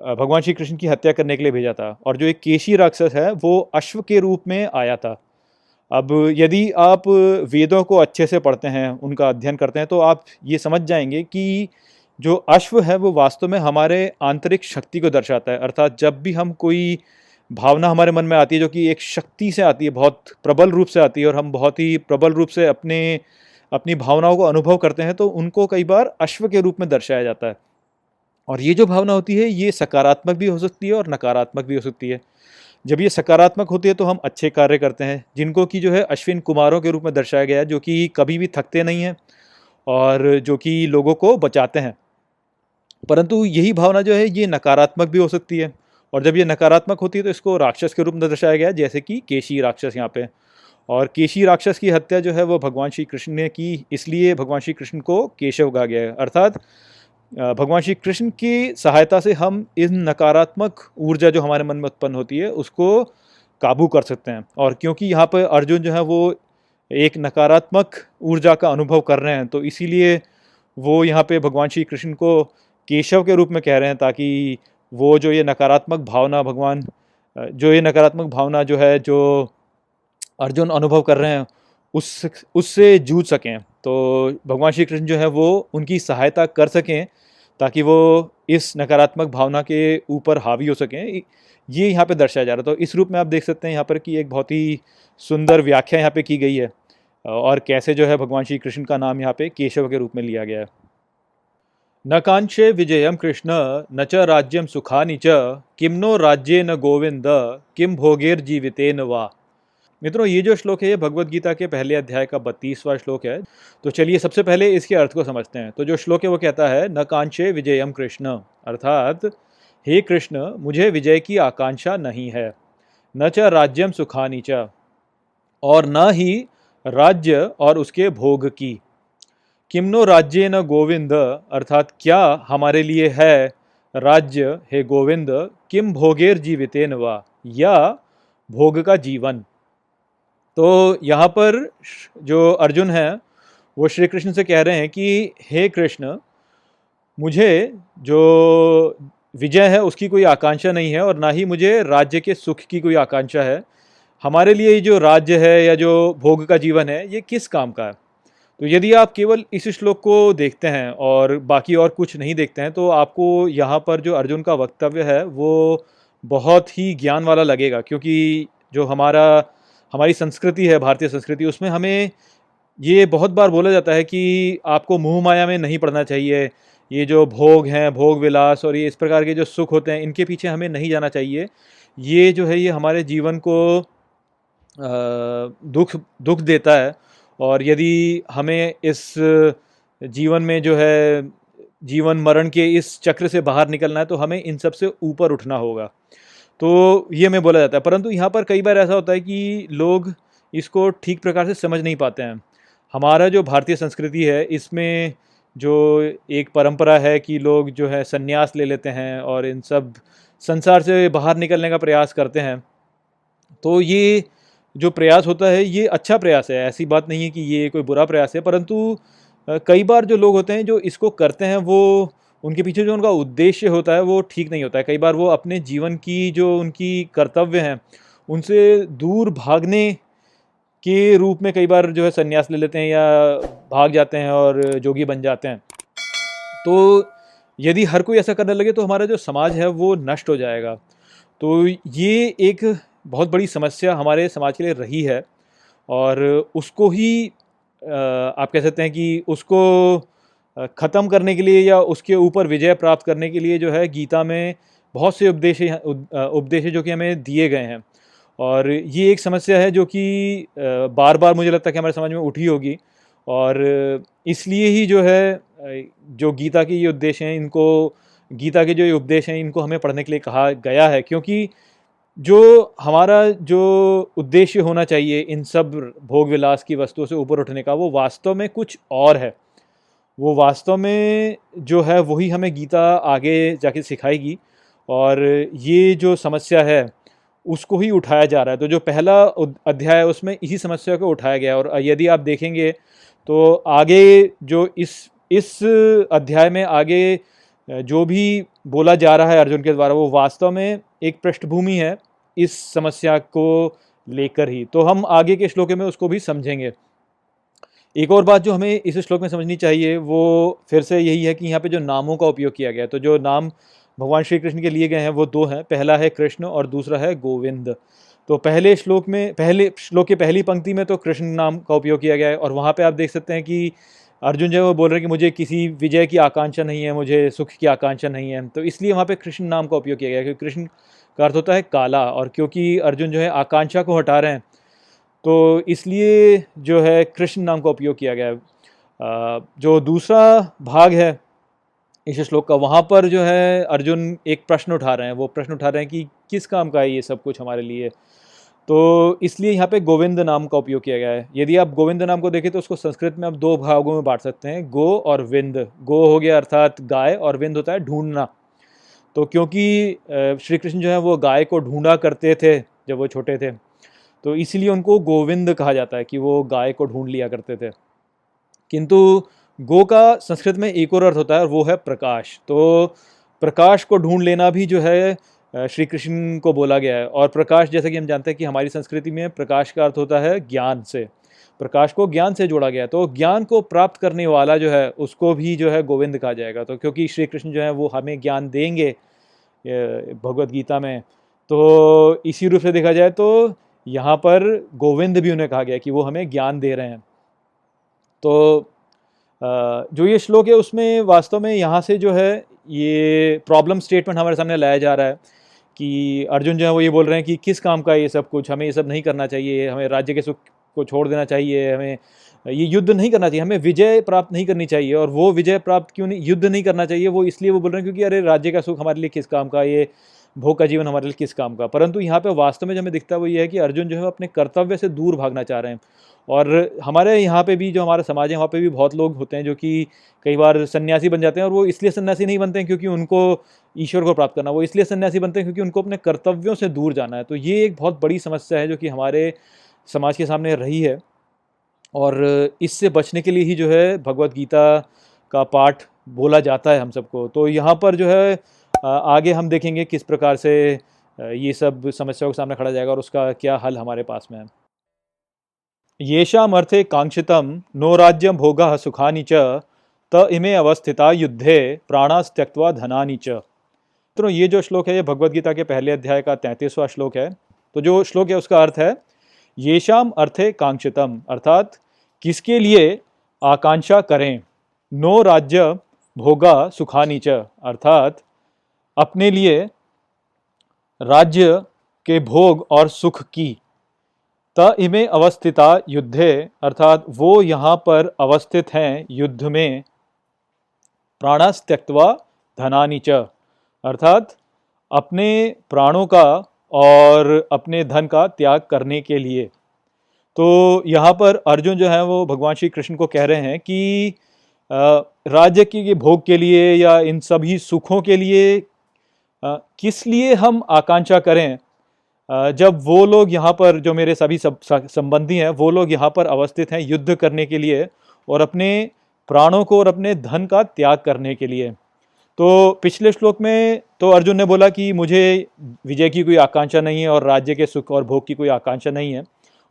भगवान श्री कृष्ण की हत्या करने के लिए भेजा था। और जो एक केशी राक्षस है, वो अश्व के रूप में आया था। अब यदि आप वेदों को अच्छे से पढ़ते हैं, उनका अध्ययन करते हैं तो आप ये समझ जाएँगे कि जो अश्व है, वो वास्तव में हमारे आंतरिक शक्ति को दर्शाता है। अर्थात जब भी हम कोई भावना हमारे मन में आती है, जो कि एक शक्ति से आती है, बहुत प्रबल रूप से आती है, और हम बहुत ही प्रबल रूप से अपने, अपनी भावनाओं को अनुभव करते हैं तो उनको कई बार अश्व के रूप में दर्शाया जाता है। और ये जो भावना होती है, ये सकारात्मक भी हो सकती है और नकारात्मक भी हो सकती है। जब ये सकारात्मक होती है तो हम अच्छे कार्य करते हैं, जिनको कि जो है अश्विन कुमारों के रूप में दर्शाया गया है, जो कि कभी भी थकते नहीं हैं और जो कि लोगों को बचाते हैं। परंतु यही भावना जो है, ये नकारात्मक भी हो सकती है और जब ये नकारात्मक होती है तो इसको राक्षस के रूप में दर्शाया गया जैसे कि केशी राक्षस यहाँ पे। और केशी राक्षस की हत्या जो है वो भगवान श्री कृष्ण ने की, इसलिए भगवान श्री कृष्ण को केशव कहा गया है, अर्थात भगवान श्री कृष्ण की सहायता से हम इन नकारात्मक ऊर्जा जो हमारे मन में उत्पन्न होती है, उसको काबू कर सकते हैं। और क्योंकि यहाँ पर अर्जुन जो है वो एक नकारात्मक ऊर्जा का अनुभव कर रहे हैं तो इसीलिए वो यहाँ पे भगवान श्री कृष्ण को केशव के रूप में कह रहे हैं ताकि वो जो ये नकारात्मक भावना भगवान जो ये नकारात्मक भावना जो है, जो अर्जुन अनुभव कर रहे हैं, उस, उससे जूझ सकें। तो भगवान श्री कृष्ण जो है वो उनकी सहायता कर सकें ताकि वो इस नकारात्मक भावना के ऊपर हावी हो सकें। ये यहाँ पे दर्शाया जा रहा है। तो इस रूप में आप देख सकते हैं यहाँ पर कि एक बहुत ही सुंदर व्याख्या यहाँ पे की गई है। और कैसे जो है भगवान श्री कृष्ण का नाम यहाँ पे केशव के रूप में लिया गया है। न कांक्षे विजयम कृष्ण, न च राज्यम सुखानि च किम नो राज्य न गोविंद किम भोगेर जीवितेन वा। मित्रों, ये जो श्लोक है, ये भगवत गीता के पहले अध्याय का बत्तीसवां श्लोक है। तो चलिए, सबसे पहले इसके अर्थ को समझते हैं। तो जो श्लोक है, वो कहता है, न कांक्षे विजयम कृष्ण। अर्थात, हे कृष्ण, मुझे विजय की आकांक्षा नहीं है। न च राज्यम सुखानी च, और न ही राज्य और उसके भोग की। किमनो राज्य न गोविंद, अर्थात, क्या हमारे लिए है राज्य? हे गोविंद, किम भोगेर जीवितेन वा? या भोग का जीवन? तो यहाँ पर जो अर्जुन है, वो श्री कृष्ण से कह रहे हैं कि, हे कृष्ण, मुझे जो विजय है उसकी कोई आकांक्षा नहीं है और ना ही मुझे राज्य के सुख की कोई आकांक्षा है। हमारे लिए जो राज्य है या जो भोग का जीवन है, ये किस काम का है? तो यदि आप केवल इस श्लोक को देखते हैं और बाकी और कुछ नहीं देखते हैं तो आपको यहाँ पर जो अर्जुन का वक्तव्य है, वो बहुत ही ज्ञान वाला लगेगा, क्योंकि जो हमारा हमारी संस्कृति है, भारतीय संस्कृति, उसमें हमें ये बहुत बार बोला जाता है कि आपको मुँह माया में नहीं पड़ना चाहिए। ये जो भोग हैं, भोग विलास और ये इस प्रकार के जो सुख होते हैं, इनके पीछे हमें नहीं जाना चाहिए। ये जो है, ये हमारे जीवन को दुख दुख देता है और यदि हमें इस जीवन में जो है, जीवन मरण के इस चक्र से बाहर निकलना है तो हमें इन सबसे ऊपर उठना होगा। तो ये हमें बोला जाता है। परंतु यहाँ पर कई बार ऐसा होता है कि लोग इसको ठीक प्रकार से समझ नहीं पाते हैं। हमारा जो भारतीय संस्कृति है, इसमें जो एक परंपरा है कि लोग जो है संन्यास ले लेते हैं और इन सब संसार से बाहर निकलने का प्रयास करते हैं। तो ये जो प्रयास होता है, ये अच्छा प्रयास है। ऐसी बात नहीं है कि ये कोई बुरा प्रयास है। परंतु कई बार जो लोग होते हैं, जो इसको करते हैं, वो उनके पीछे जो उनका उद्देश्य होता है, वो ठीक नहीं होता है। कई बार वो अपने जीवन की जो उनकी कर्तव्य हैं, उनसे दूर भागने के रूप में कई बार जो है संन्यास ले लेते हैं या भाग जाते हैं और जोगी बन जाते हैं। तो यदि हर कोई ऐसा करने लगे तो हमारा जो समाज है, वो नष्ट हो जाएगा। तो ये एक बहुत बड़ी समस्या हमारे समाज के लिए रही है और उसको ही आप कह सकते हैं कि उसको ख़त्म करने के लिए या उसके ऊपर विजय प्राप्त करने के लिए जो है गीता में बहुत से उपदेश उपदेश जो कि हमें दिए गए हैं। और ये एक समस्या है जो कि बार बार मुझे लगता है कि हमारे समाज में उठी होगी। और इसलिए ही जो है जो गीता के ये उद्देश्य हैं, इनको, गीता के जो ये उपदेश हैं, इनको हमें पढ़ने के लिए कहा गया है। क्योंकि जो हमारा जो उद्देश्य होना चाहिए इन सब भोग विलास की वस्तुओं से ऊपर उठने का, वो वास्तव में कुछ और है। वो वास्तव में जो है, वही हमें गीता आगे जाके सिखाएगी। और ये जो समस्या है, उसको ही उठाया जा रहा है। तो जो पहला अध्याय है, उसमें इसी समस्या को उठाया गया और यदि आप देखेंगे तो आगे जो इस इस अध्याय में आगे, जो भी बोला जा रहा है अर्जुन के द्वारा, वो वास्तव में एक पृष्ठभूमि है, इस समस्या को लेकर ही। तो हम आगे के श्लोक में उसको भी समझेंगे। एक और बात जो हमें इस श्लोक में समझनी चाहिए, वो फिर से यही है कि यहाँ पे जो नामों का उपयोग किया गया है तो जो नाम भगवान श्री कृष्ण के लिए गए हैं, वो दो हैं, पहला है कृष्ण और दूसरा है गोविंद। तो पहले श्लोक में, पहले श्लोक की पहली पंक्ति में तो कृष्ण नाम का उपयोग किया गया है, और वहाँ पर आप देख सकते हैं कि अर्जुन जो है वो बोल रहे हैं कि मुझे किसी विजय की आकांक्षा नहीं है, मुझे सुख की आकांक्षा नहीं है तो इसलिए वहाँ पे कृष्ण नाम का उपयोग किया गया क्योंकि कृष्ण का अर्थ होता है काला, और क्योंकि अर्जुन जो है आकांक्षा को हटा रहे हैं तो इसलिए जो है कृष्ण नाम का उपयोग किया गया है। जो दूसरा भाग है इस श्लोक का, वहाँ पर जो है अर्जुन एक प्रश्न उठा रहे हैं। वो प्रश्न उठा रहे हैं कि किस काम का है ये सब कुछ हमारे लिए? तो इसलिए यहाँ पे गोविंद नाम का उपयोग किया गया है। यदि आप गोविंद नाम को देखें तो उसको संस्कृत में आप दो भागों में बांट सकते हैं, गो और विंद। गो हो गया अर्थात गाय और विंद होता है ढूंढना। तो क्योंकि श्री कृष्ण जो है वो गाय को ढूंढा करते थे जब वो छोटे थे तो इसीलिए उनको गोविंद कहा जाता है कि वो गाय को ढूंढ लिया करते थे। किंतु गो का संस्कृत में एक और अर्थ होता है और वो है प्रकाश। तो प्रकाश को ढूंढ लेना भी जो है श्री कृष्ण को बोला गया है। और प्रकाश, जैसे कि हम जानते हैं कि हमारी संस्कृति में प्रकाश का अर्थ होता है ज्ञान से। प्रकाश को ज्ञान से जोड़ा गया तो ज्ञान को प्राप्त करने वाला जो है, उसको भी जो है गोविंद कहा जाएगा। तो क्योंकि श्री कृष्ण जो है, वो हमें ज्ञान देंगे भगवत गीता में तो इसी रूप से देखा जाए तो यहाँ पर गोविंद भी उन्हें कहा गया कि वो हमें ज्ञान दे रहे हैं। तो जो ये श्लोक है उसमें वास्तव में यहाँ से जो है ये प्रॉब्लम स्टेटमेंट हमारे सामने लाया जा रहा है कि अर्जुन जो है वो ये बोल रहे हैं कि किस काम का ये सब कुछ, हमें ये सब नहीं करना चाहिए, हमें राज्य के सुख को छोड़ देना चाहिए, हमें ये युद्ध नहीं करना चाहिए, हमें विजय प्राप्त नहीं करनी चाहिए और वो विजय प्राप्त क्यों नहीं, युद्ध नहीं करना चाहिए, वो इसलिए वो बोल रहे हैं क्योंकि अरे राज्य का सुख हमारे लिए किस काम का, ये भोग का जीवन हमारे लिए किस काम का? परंतु यहाँ पे वास्तव में जो हमें दिखता है वो ये है कि अर्जुन जो है अपने कर्तव्य से दूर भागना चाह रहे हैं। और हमारे यहाँ पे भी जो हमारा समाज है, वहाँ पे भी बहुत लोग होते हैं जो कि कई बार सन्यासी बन जाते हैं और वो इसलिए सन्यासी नहीं बनते हैं क्योंकि उनको ईश्वर को प्राप्त करना, वो इसलिए सन्यासी बनते हैं क्योंकि उनको अपने कर्तव्यों से दूर जाना है। तो ये एक बहुत बड़ी समस्या है जो कि हमारे समाज के सामने रही है। और इससे बचने के लिए ही जो है भगवत गीता का पाठ बोला जाता है हम सबको। तो यहाँ पर जो है आगे हम देखेंगे किस प्रकार से ये सब समस्याओं के सामने खड़ा जाएगा और उसका क्या हल हमारे पास में है। येषामर्थे कांक्षितम, नो राज्यम भोग सुखानी च, त इमे अवस्थिता युद्धे प्राणास्त्यक्वा धनानी च। तो ये जो श्लोक है, ये भगवत गीता के पहले अध्याय का तैंतीसवां श्लोक है। तो जो श्लोक है, उसका अर्थ है, येषाम अर्थे कांक्षितम, अर्थात किसके लिए? आकांक्षा करें। नो राज्य भोगा सुखानी च, अर्थात अपने लिए राज्य के भोग और सुख की। त इमे अवस्थिता युद्धे, अर्थात वो यहाँ पर अवस्थित हैं युद्ध में। प्राणस त्यक्तवा धनानी च, अर्थात अपने प्राणों का और अपने धन का त्याग करने के लिए। तो यहाँ पर अर्जुन जो है वो भगवान श्री कृष्ण को कह रहे हैं कि राज्य के भोग के लिए या इन सभी सुखों के लिए किस लिए हम आकांक्षा करें? जब वो लोग यहाँ पर, जो मेरे सभी सब संबंधी हैं, वो लोग यहाँ पर अवस्थित हैं युद्ध करने के लिए और अपने प्राणों को और अपने धन का त्याग करने के लिए। तो पिछले श्लोक में तो अर्जुन ने बोला कि मुझे विजय की कोई आकांक्षा नहीं है और राज्य के सुख और भोग की कोई आकांक्षा नहीं है।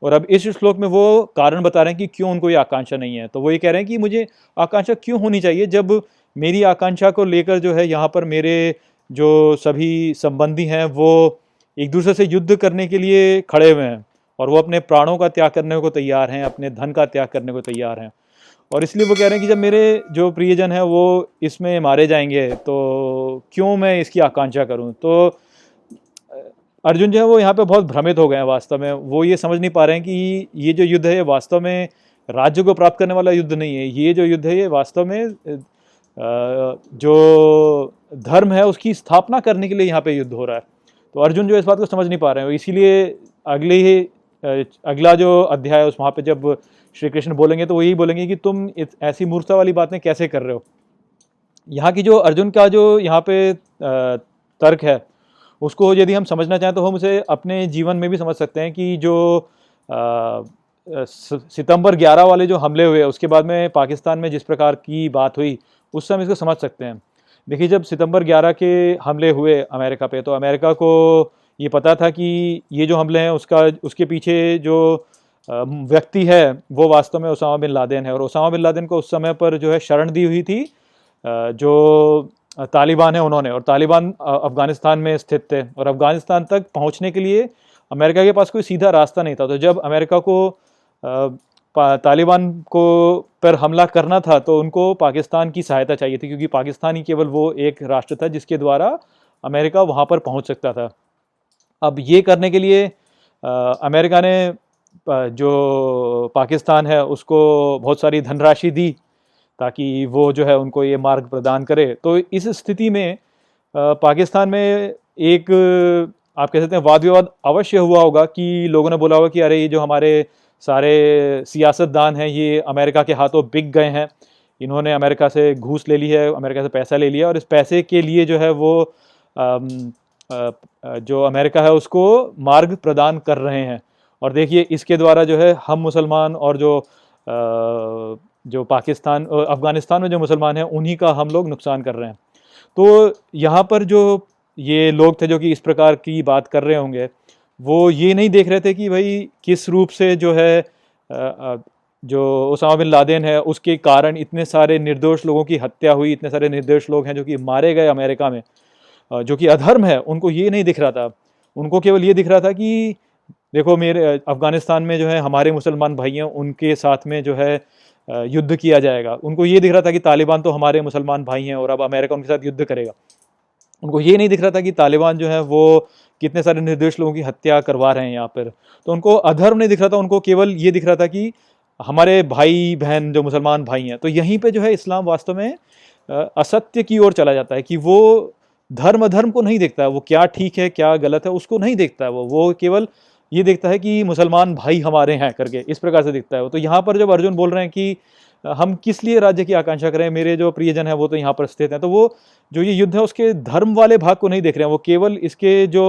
और अब इस श्लोक में वो कारण बता रहे हैं कि क्यों उनको ये आकांक्षा नहीं है। तो वो ये कह रहे हैं कि मुझे आकांक्षा क्यों होनी चाहिए? जब मेरी आकांक्षा को लेकर जो है यहाँ पर मेरे जो सभी संबंधी हैं, वो एक दूसरे से युद्ध करने के लिए खड़े हुए हैं और वो अपने प्राणों का त्याग करने को तैयार हैं, अपने धन का त्याग करने को तैयार हैं। और इसलिए वो कह रहे हैं कि जब मेरे जो प्रियजन हैं, वो इसमें मारे जाएँगे तो क्यों मैं इसकी आकांक्षा करूँ? तो अर्जुन जो है, वो यहाँ पे बहुत भ्रमित हो गए हैं वास्तव में। वो ये समझ नहीं पा रहे हैं कि ये जो युद्ध है, ये वास्तव में राज्य को प्राप्त करने वाला युद्ध नहीं है। ये जो युद्ध है, ये वास्तव में जो धर्म है उसकी स्थापना करने के लिए यहाँ पे युद्ध हो रहा है। तो अर्जुन जो इस बात को समझ नहीं पा रहे हैं इसीलिए अगले ही अगला जो अध्याय है उस वहाँ पे जब श्री कृष्ण बोलेंगे तो वो यही बोलेंगे कि तुम ऐसी मूर्खता वाली बातें कैसे कर रहे हो? यहाँ की जो अर्जुन का जो यहाँ पे तर्क है, उसको यदि हम समझना चाहें तो हम उसे अपने जीवन में भी समझ सकते हैं कि जो सितंबर 11 वाले जो हमले हुए उसके बाद में पाकिस्तान में जिस प्रकार की बात हुई उस समय इसको समझ सकते हैं। देखिए, जब सितंबर 11 के हमले हुए अमेरिका पे तो अमेरिका को ये पता था कि ये जो हमले हैं, उसका, उसके पीछे जो व्यक्ति है, वो वास्तव में उसामा बिन लादेन है। और उसामा बिन लादेन को उस समय पर जो है शरण दी हुई थी जो तालिबान है उन्होंने। और तालिबान अफ़गानिस्तान में स्थित थे। और अफ़गानिस्तान तक पहुँचने के लिए अमेरिका के पास कोई सीधा रास्ता नहीं था। तो जब अमेरिका को तालिबान को पर हमला करना था तो उनको पाकिस्तान की सहायता चाहिए थी क्योंकि पाकिस्तान ही केवल वो एक राष्ट्र था जिसके द्वारा अमेरिका वहाँ पर पहुँच सकता था। अब ये करने के लिए आ, अमेरिका ने जो पाकिस्तान है उसको बहुत सारी धनराशि दी ताकि वो जो है उनको ये मार्ग प्रदान करे। तो इस स्थिति में पाकिस्तान में एक आप कह सकते हैं वाद विवाद अवश्य हुआ होगा कि लोगों ने बोला होगा कि अरे ये जो हमारे सारे सियासतदान हैं, ये अमेरिका के हाथों बिक गए हैं। इन्होंने अमेरिका से घूस ले ली है, अमेरिका से पैसा ले लिया और इस पैसे के लिए जो है वो जो अमेरिका है उसको मार्ग प्रदान कर रहे हैं। और देखिए, इसके द्वारा जो है हम मुसलमान और जो जो पाकिस्तान अफ़गानिस्तान में जो मुसलमान हैं, उन्हीं का हम लोग नुकसान कर रहे हैं। तो यहाँ पर जो ये लोग थे जो कि इस प्रकार की बात कर रहे होंगे वो ये नहीं देख रहे थे कि भाई किस रूप से जो है जो उसामा बिन लादेन है, उसके कारण इतने सारे निर्दोष लोगों की हत्या हुई, इतने सारे निर्दोष लोग हैं जो कि मारे गए अमेरिका में जो कि अधर्म है, उनको ये नहीं दिख रहा था। उनको केवल ये दिख रहा था कि देखो मेरे, अफ़गानिस्तान में जो है हमारे मुसलमान भाई हैं उनके साथ में जो है युद्ध किया जाएगा। उनको ये दिख रहा था कि तालिबान तो हमारे मुसलमान भाई हैं और अब अमेरिका उनके साथ युद्ध करेगा। उनको ये नहीं दिख रहा था कि तालिबान जो है वो कितने सारे निर्देश लोगों की हत्या करवा रहे हैं यहाँ पर। तो उनको अधर्म नहीं दिख रहा था, उनको केवल ये दिख रहा था कि हमारे भाई बहन जो मुसलमान भाई हैं तो यहीं पे जो है इस्लाम वास्तव में असत्य की ओर चला जाता है कि वो धर्म अधर्म को नहीं देखता है वो क्या ठीक है, क्या गलत है, उसको नहीं देखता है वो। वो केवल ये देखता है कि मुसलमान भाई हमारे हैं करके, इस प्रकार से दिखता है वो। तो यहाँ पर जब अर्जुन बोल रहे हैं कि हम किस लिए राज्य की आकांक्षा करें मेरे जो प्रियजन है, वो तो यहाँ पर स्थित हैं। तो वो जो ये युद्ध है, उसके धर्म वाले भाग को नहीं देख रहे हैं। वो केवल इसके जो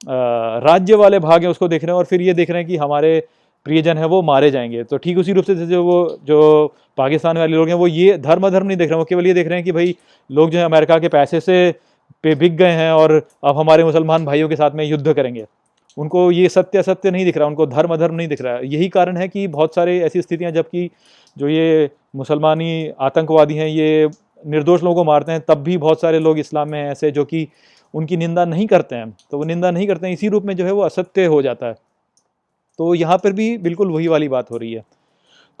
राज्य वाले भाग हैं, उसको देख रहे हैं और फिर ये देख रहे हैं कि हमारे प्रियजन है, वो मारे जाएँगे। तो ठीक उसी रूप से जो वो, जो पाकिस्तान वाले लोग हैं, वो ये धर्म अधर्म नहीं देख रहे हैं। वो केवल ये देख रहे हैं कि भाई, लोग जो है, अमेरिका के पैसे से पे बिक गए हैं और अब हमारे मुसलमान भाइयों के साथ में युद्ध करेंगे। उनको ये सत्य असत्य नहीं दिख रहा, उनको धर्म अधर्म नहीं दिख रहा। यही कारण है कि बहुत सारे ऐसी स्थितियाँ, जबकि जो ये मुसलमानी आतंकवादी हैं, ये निर्दोष लोगों को मारते हैं, तब भी बहुत सारे लोग इस्लाम में ऐसे, जो कि उनकी निंदा नहीं करते हैं। तो वो निंदा नहीं करते हैं, इसी रूप में जो है वो असत्य हो जाता है। तो यहाँ पर भी बिल्कुल वही वाली बात हो रही है।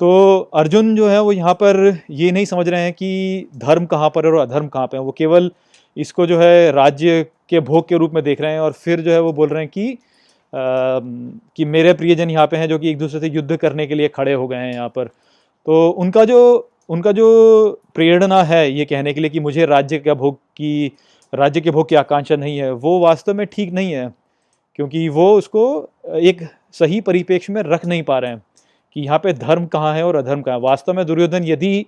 तो अर्जुन जो है वो यहाँ पर ये नहीं समझ रहे हैं कि धर्म कहाँ पर है और अधर्म कहाँ पर है। वो केवल इसको जो है राज्य के भोग के रूप में देख रहे हैं और फिर जो है वो बोल रहे हैं कि कि मेरे प्रियजन यहाँ पे हैं जो कि एक दूसरे से युद्ध करने के लिए खड़े हो गए हैं यहाँ पर। तो उनका जो उनका जो प्रेरणा है ये कहने के लिए कि मुझे राज्य का भोग की, राज्य के भोग की आकांक्षा नहीं है, वो वास्तव में ठीक नहीं है, क्योंकि वो उसको एक सही परिप्रेक्ष्य में रख नहीं पा रहे हैं कि यहाँ पे धर्म कहाँ है और अधर्म कहाँ है। वास्तव में दुर्योधन यदि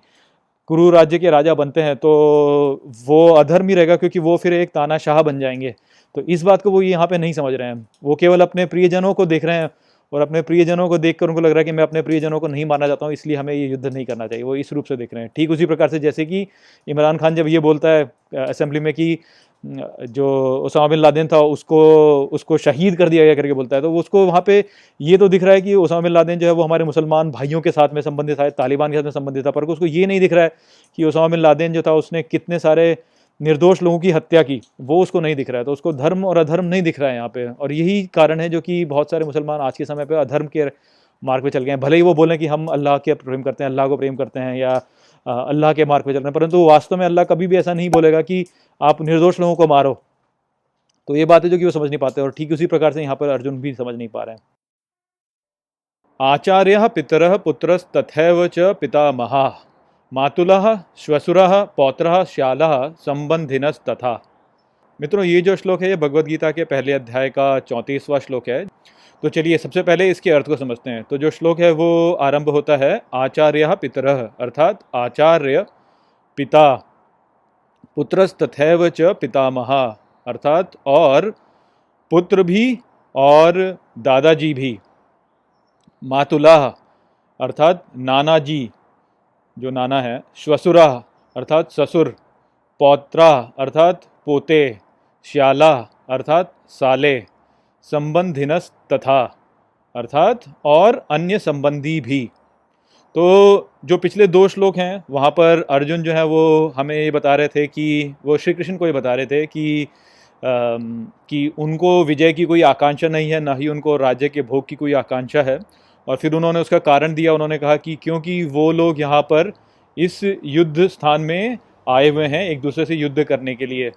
कुरु राज्य के राजा बनते हैं तो वो अधर्म ही रहेगा, क्योंकि वो फिर एक तानाशाह बन जाएँगे। तो इस बात को वो यहाँ पे नहीं समझ रहे हैं। वो केवल अपने प्रियजनों को देख रहे हैं और अपने प्रियजनों को देखकर उनको लग रहा है कि मैं अपने प्रियजनों को नहीं मानना चाहता हूँ, इसलिए हमें ये युद्ध नहीं करना चाहिए। वो इस रूप से देख रहे हैं। ठीक उसी प्रकार से जैसे कि इमरान खान जब ये बोलता है असेंबली में कि जो उसामा बिन लादेन था उसको उसको शहीद कर दिया गया करके बोलता है तो उसको वहाँ पे ये तो दिख रहा है कि उसामा बिन लादेन जो है वो हमारे मुसलमान भाइयों के साथ में संबंधित है तालिबान के साथ में संबंधित था, पर उसको ये नहीं दिख रहा है कि उसामा बिन लादेन जो था उसने कितने सारे निर्दोष लोगों की हत्या की, वो उसको नहीं दिख रहा है। तो उसको धर्म और अधर्म नहीं दिख रहा है यहाँ पे। और यही कारण है जो कि बहुत सारे मुसलमान आज के समय पे अधर्म के मार्ग पे चल गए हैं। भले ही वो बोलें कि हम अल्लाह के प्रेम करते हैं, अल्लाह को प्रेम करते हैं या अल्लाह के मार्ग पे चल रहे हैं, परंतु वास्तव में अल्लाह कभी भी ऐसा नहीं बोलेगा कि आप निर्दोष लोगों को मारो। तो ये बात है जो कि वो समझ नहीं पाते और ठीक उसी प्रकार से यहाँ पर अर्जुन भी समझ नहीं पा रहे हैं। आचार्य पितर पुत्र तथैव च पिता महा मातुल, श्वसुर, पौत्र, श्याल संबंधिनस तथा मित्रों, ये जो श्लोक है, ये भगवद गीता के पहले अध्याय का चौंतीसवां श्लोक है। तो चलिए, सबसे पहले इसके अर्थ को समझते हैं। तो जो श्लोक है, वो आरंभ होता है, आचार्य पितर, अर्थात आचार्य पिता, पुत्रस्तथैव च पितामह, अर्थात और पुत्र भी और दादाजी भी। मातुला, अर्थात नाना जी जो नाना है श्वसुरा अर्थात ससुर पौत्रा अर्थात पोते श्याला अर्थात साले संबंधिनस तथा अर्थात और अन्य संबंधी भी। तो जो पिछले दो श्लोक हैं वहाँ पर अर्जुन जो है वो हमें ये बता रहे थे कि वो श्री कृष्ण को ये बता रहे थे कि आ, कि उनको विजय की कोई आकांक्षा नहीं है ना ही उनको राज्य के भोग की कोई आकांक्षा है। और फिर उन्होंने उसका कारण दिया। उन्होंने कहा कि क्योंकि वो लोग यहाँ पर इस युद्ध स्थान में आए हुए हैं एक दूसरे से युद्ध करने के लिए।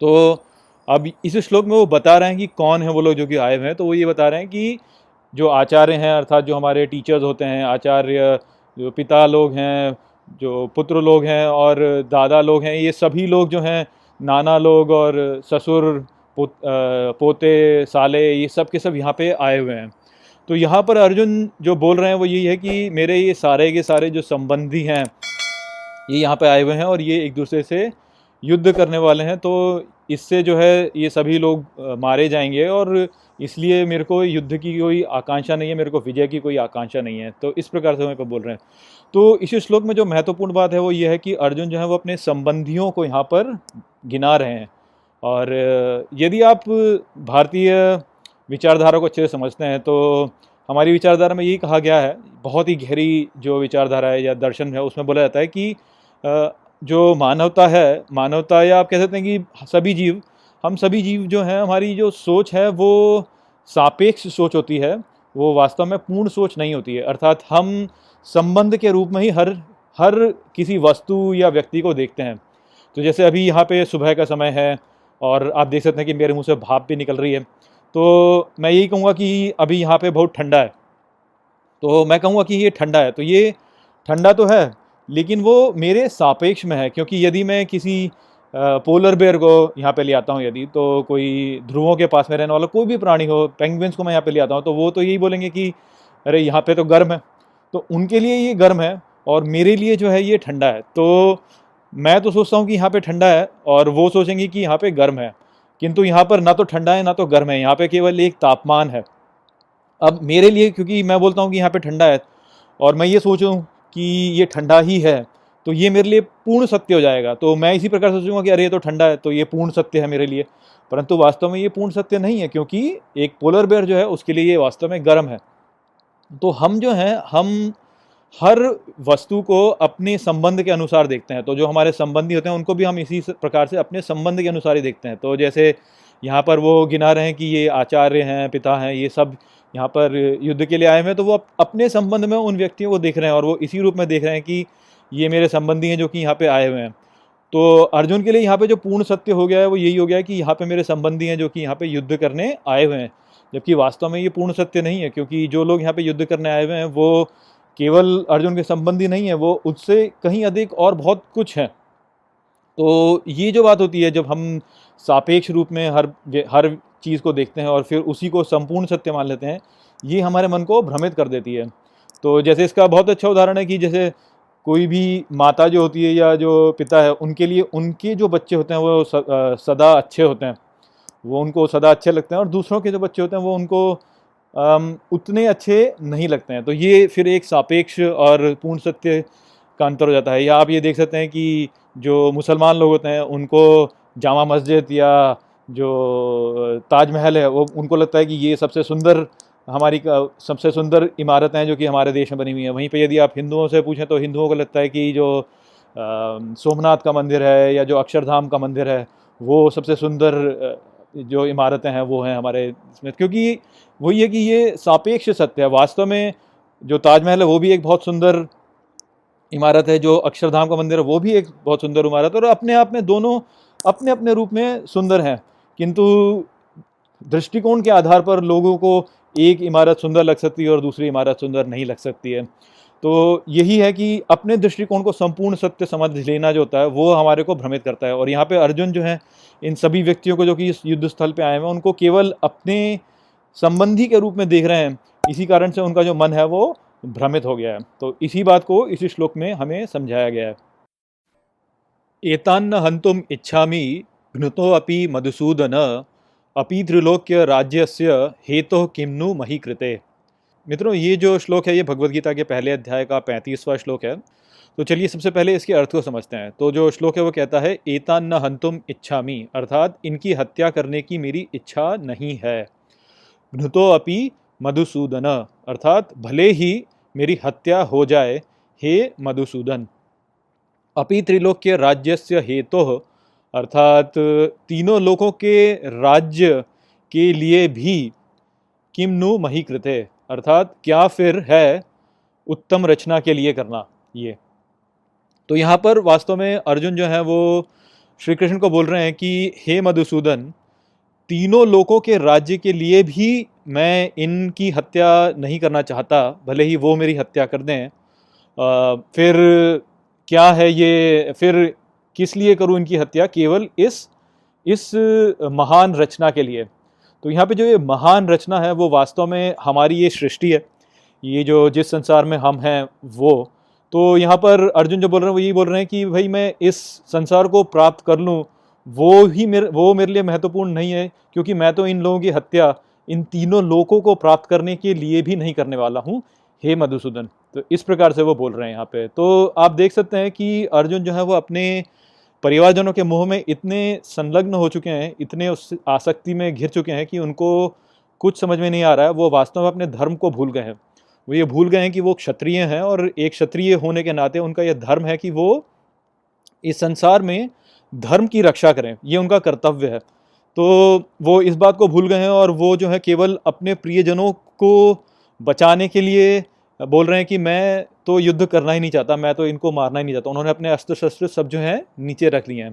तो अब इस श्लोक में वो बता रहे हैं कि कौन है वो लोग जो कि आए हुए हैं। तो वो ये बता रहे हैं कि जो आचार्य हैं, अर्थात जो हमारे टीचर्स होते हैं, आचार्य, जो पिता लोग हैं, जो पुत्र लोग हैं और दादा लोग हैं, ये सभी लोग जो हैं, नाना लोग और ससुर पोते, साले, ये सब के सब यहाँ पे आए हुए हैं। तो यहाँ पर अर्जुन जो बोल रहे हैं वो यही है कि मेरे ये सारे के सारे जो संबंधी हैं, ये यहाँ पे आए हुए हैं और ये एक दूसरे से युद्ध करने वाले हैं तो इससे जो है ये सभी लोग मारे जाएँगे और इसलिए मेरे को युद्ध की कोई आकांक्षा नहीं है, मेरे को विजय की कोई आकांक्षा नहीं है। तो इस प्रकार से हमें पर बोल रहे हैं। तो इस श्लोक में जो महत्वपूर्ण बात है वो ये है कि अर्जुन जो है वो अपने संबंधियों को यहाँ पर गिना रहे हैं। और यदि आप भारतीय विचारधारा को अच्छे से समझते हैं तो हमारी विचारधारा में यही कहा गया है, बहुत ही गहरी जो विचारधारा है या दर्शन है, उसमें बोला जाता है कि जो मानवता है, मानवता या आप कह सकते हैं कि सभी जीव, हम सभी जीव जो हैं, हमारी जो सोच है, वो सापेक्ष सोच होती है, वो वास्तव में पूर्ण सोच नहीं होती है, अर्थात हम संबंध के रूप में ही हर हर किसी वस्तु या व्यक्ति को देखते हैं। तो जैसे अभी यहाँ पे सुबह का समय है, और आप देख सकते हैं कि मेरे मुँह से भाप भी निकल रही है तो मैं यही कहूँगा कि अभी यहाँ पे बहुत ठंडा है। तो मैं कहूँगा कि ये ठंडा है। तो ये ठंडा तो है, लेकिन वो मेरे सापेक्ष में है, क्योंकि यदि मैं किसी पोलर बेयर को यहाँ पे ले आता हूँ यदि तो कोई ध्रुवों के पास में रहने वाला कोई भी प्राणी हो पेंगविन्स को मैं यहाँ पे ले आता हूँ तो वो तो यही बोलेंगे कि, अरे, यहाँ पे तो गर्म है। तो उनके लिए ये गर्म है और मेरे लिए जो है ये ठंडा है। तो मैं तो सोचता हूँ कि यहाँ पे ठंडा है और वो सोचेंगे कि यहाँ पे गर्म है। किंतु यहाँ पर ना तो ठंडा है, ना तो गर्म है। यहाँ पे केवल एक तापमान है। अब मेरे लिए, क्योंकि मैं बोलता हूँ कि यहाँ पे ठंडा है, और मैं ये सोचूँ कि ये ठंडा ही है तो ये मेरे लिए पूर्ण सत्य हो जाएगा। तो मैं इसी प्रकार सोचूँगा कि अरे, ये तो ठंडा है तो ये पूर्ण सत्य है मेरे लिए। परंतु वास्तव में ये पूर्ण सत्य नहीं है, क्योंकि एक पोलर बेयर जो है, उसके लिए ये वास्तव में गर्म है। तो हम जो हैं, हम हर वस्तु को अपने संबंध के अनुसार देखते हैं। तो जो हमारे संबंधी होते हैं, उनको भी हम इसी प्रकार से अपने संबंध के अनुसार ही देखते हैं। तो जैसे यहाँ पर वो गिना रहे हैं कि ये आचार्य हैं, पिता हैं, ये सब यहाँ पर युद्ध के लिए आए हुए हैं तो वो अपने संबंध में उन व्यक्तियों को देख रहे हैं और वो इसी रूप में देख रहे हैं कि ये मेरे संबंधी हैं जो कि यहाँ पे आए हुए हैं। तो अर्जुन के लिए यहाँ पे जो पूर्ण सत्य हो गया है, वो यही हो गया है कि यहाँ पे मेरे संबंधी हैं जो कि यहाँ पे युद्ध करने आए हुए हैं। जबकि वास्तव में ये पूर्ण सत्य नहीं है, क्योंकि जो लोग यहाँ पे युद्ध करने आए हुए हैं, वो केवल अर्जुन के संबंधी नहीं है, वो उससे कहीं अधिक और बहुत कुछ है। तो ये जो बात होती है, जब हम सापेक्ष रूप में हर हर चीज़ को देखते हैं और फिर उसी को संपूर्ण सत्य मान लेते हैं, ये हमारे मन को भ्रमित कर देती है। तो जैसे इसका बहुत अच्छा उदाहरण है कि जैसे कोई भी माता जो होती है या जो पिता है, उनके लिए उनके जो बच्चे होते हैं, वो सदा अच्छे होते हैं। वो उनको सदा अच्छे लगते हैं और दूसरों के जो बच्चे होते हैं, वो उनको उतने अच्छे नहीं लगते हैं। तो ये फिर एक सापेक्ष और पूर्ण सत्य का अंतर हो जाता है। या आप ये देख सकते हैं कि जो मुसलमान लोग होते हैं, उनको जामा मस्जिद या जो ताजमहल है, वो, उनको लगता है कि ये सबसे सुंदर हमारी सबसे सुंदर इमारतें हैं जो कि हमारे देश में बनी हुई हैं। वहीं पे यदि आप हिंदुओं से पूछें तो हिंदुओं को लगता है कि जो सोमनाथ का मंदिर है या जो अक्षरधाम का मंदिर है, वो सबसे सुंदर जो इमारतें हैं, वो हैं हमारे इसमें। क्योंकि वही है कि ये सापेक्ष सत्य है। वास्तव में जो ताजमहल है, वो भी एक बहुत सुंदर इमारत है, जो अक्षरधाम का मंदिर है, वो भी एक बहुत सुंदर इमारत है और अपने आप में दोनों अपने अपने रूप में सुंदर हैं। किंतु दृष्टिकोण के आधार पर लोगों को एक इमारत सुंदर लग सकती है और दूसरी इमारत सुंदर नहीं लग सकती है। तो यही है कि अपने दृष्टिकोण को संपूर्ण सत्य समझ लेना जो होता है, वो हमारे को भ्रमित करता है। और यहाँ पे अर्जुन जो है, इन सभी व्यक्तियों को जो कि इस युद्ध स्थल पे आए हैं, उनको केवल अपने संबंधी के रूप में देख रहे हैं, इसी कारण से उनका जो मन है वो भ्रमित हो गया है। तो इसी बात को इसी श्लोक में हमें समझाया गया है। एतान्न हंतुम इच्छामी घृतो अपि मधुसूदन, अपि त्रिलोक्य राज्यस्य हेतु किम्नु मही कृते मित्रों, ये जो श्लोक है, ये भगवत गीता के पहले अध्याय का पैंतीसवां श्लोक है। तो चलिए, सबसे पहले इसके अर्थ को समझते हैं। तो जो श्लोक है, वो कहता है एता न हंतुम इच्छा मी अर्थात, इनकी हत्या करने की मेरी इच्छा नहीं है। घृतो अपि मधुसूदन अर्थात, भले ही मेरी हत्या हो जाए, हे मधुसूदन। अपि त्रिलोक्य राज्यस्य हेतु अर्थात, तीनों लोगों के राज्य के लिए भी किम नु मही कृते अर्थात क्या फिर है उत्तम रचना के लिए करना, ये। तो यहाँ पर वास्तव में अर्जुन जो है वो श्री कृष्ण को बोल रहे हैं कि, हे मधुसूदन, तीनों लोगों के राज्य के लिए भी मैं इनकी हत्या नहीं करना चाहता, भले ही वो मेरी हत्या कर दें। फिर क्या है ये, फिर किस लिए करूँ इनकी हत्या? केवल इस इस महान रचना के लिए। तो यहाँ पे जो ये महान रचना है, वो वास्तव में हमारी ये सृष्टि है। ये जो जिस संसार में हम हैं, वो। तो यहाँ पर अर्जुन जो बोल रहे हैं, वो यही बोल रहे हैं कि भाई मैं इस संसार को प्राप्त कर लूँ, वो ही मेरे, वो मेरे लिए महत्वपूर्ण नहीं है, क्योंकि मैं तो इन लोगों की हत्या, इन तीनों लोगों को प्राप्त करने के लिए भी नहीं करने वाला हूँ। हे मधुसूदन तो इस प्रकार से वो बोल रहे हैं यहाँ पे। तो आप देख सकते हैं कि अर्जुन जो है, वो अपने परिवारजनों के मुँह में इतने संलग्न हो चुके हैं, इतने उस आसक्ति में घिर चुके हैं कि उनको कुछ समझ में नहीं आ रहा है। वो वास्तव में अपने धर्म को भूल गए हैं। वो ये भूल गए हैं कि वो क्षत्रिय हैं और एक क्षत्रिय होने के नाते उनका यह धर्म है कि वो इस संसार में धर्म की रक्षा करें। ये उनका कर्तव्य है। तो वो इस बात को भूल गए हैं और वो जो है केवल अपने प्रियजनों को बचाने के लिए बोल रहे हैं कि मैं तो युद्ध करना ही नहीं चाहता, मैं तो इनको मारना ही नहीं चाहता। उन्होंने अपने अस्त्र शस्त्र सब जो हैं नीचे रख लिए हैं।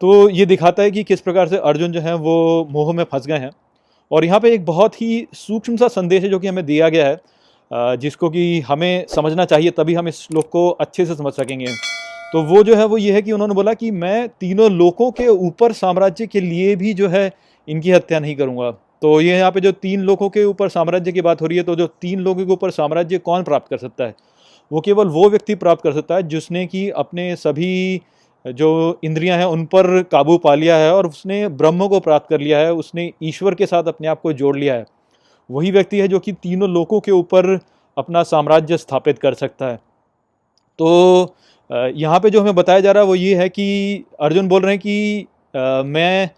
तो ये दिखाता है कि किस प्रकार से अर्जुन जो है वो मोह में फंस गए हैं। और यहाँ पे एक बहुत ही सूक्ष्म सा संदेश है जो कि हमें दिया गया है जिसको कि हमें समझना चाहिए, तभी हम इस श्लोक को अच्छे से समझ सकेंगे। तो वो जो है वो ये है कि उन्होंने बोला कि मैं तीनों लोगों के ऊपर साम्राज्य के लिए भी जो है इनकी हत्या नहीं करूँगा। तो ये यहाँ पे जो तीन लोगों के ऊपर साम्राज्य की बात हो रही है तो जो तीन लोगों के ऊपर साम्राज्य कौन प्राप्त कर सकता है? वो केवल वो व्यक्ति प्राप्त कर सकता है जिसने कि अपने सभी जो इंद्रियाँ हैं उन पर काबू पा लिया है और उसने ब्रह्म को प्राप्त कर लिया है, उसने ईश्वर के साथ अपने आप को जोड़ लिया है। वही व्यक्ति है जो कि तीनों लोगों के ऊपर अपना साम्राज्य स्थापित कर सकता है। तो यहाँ पे जो हमें बताया जा रहा है वो ये है कि अर्जुन बोल रहे हैं कि मैं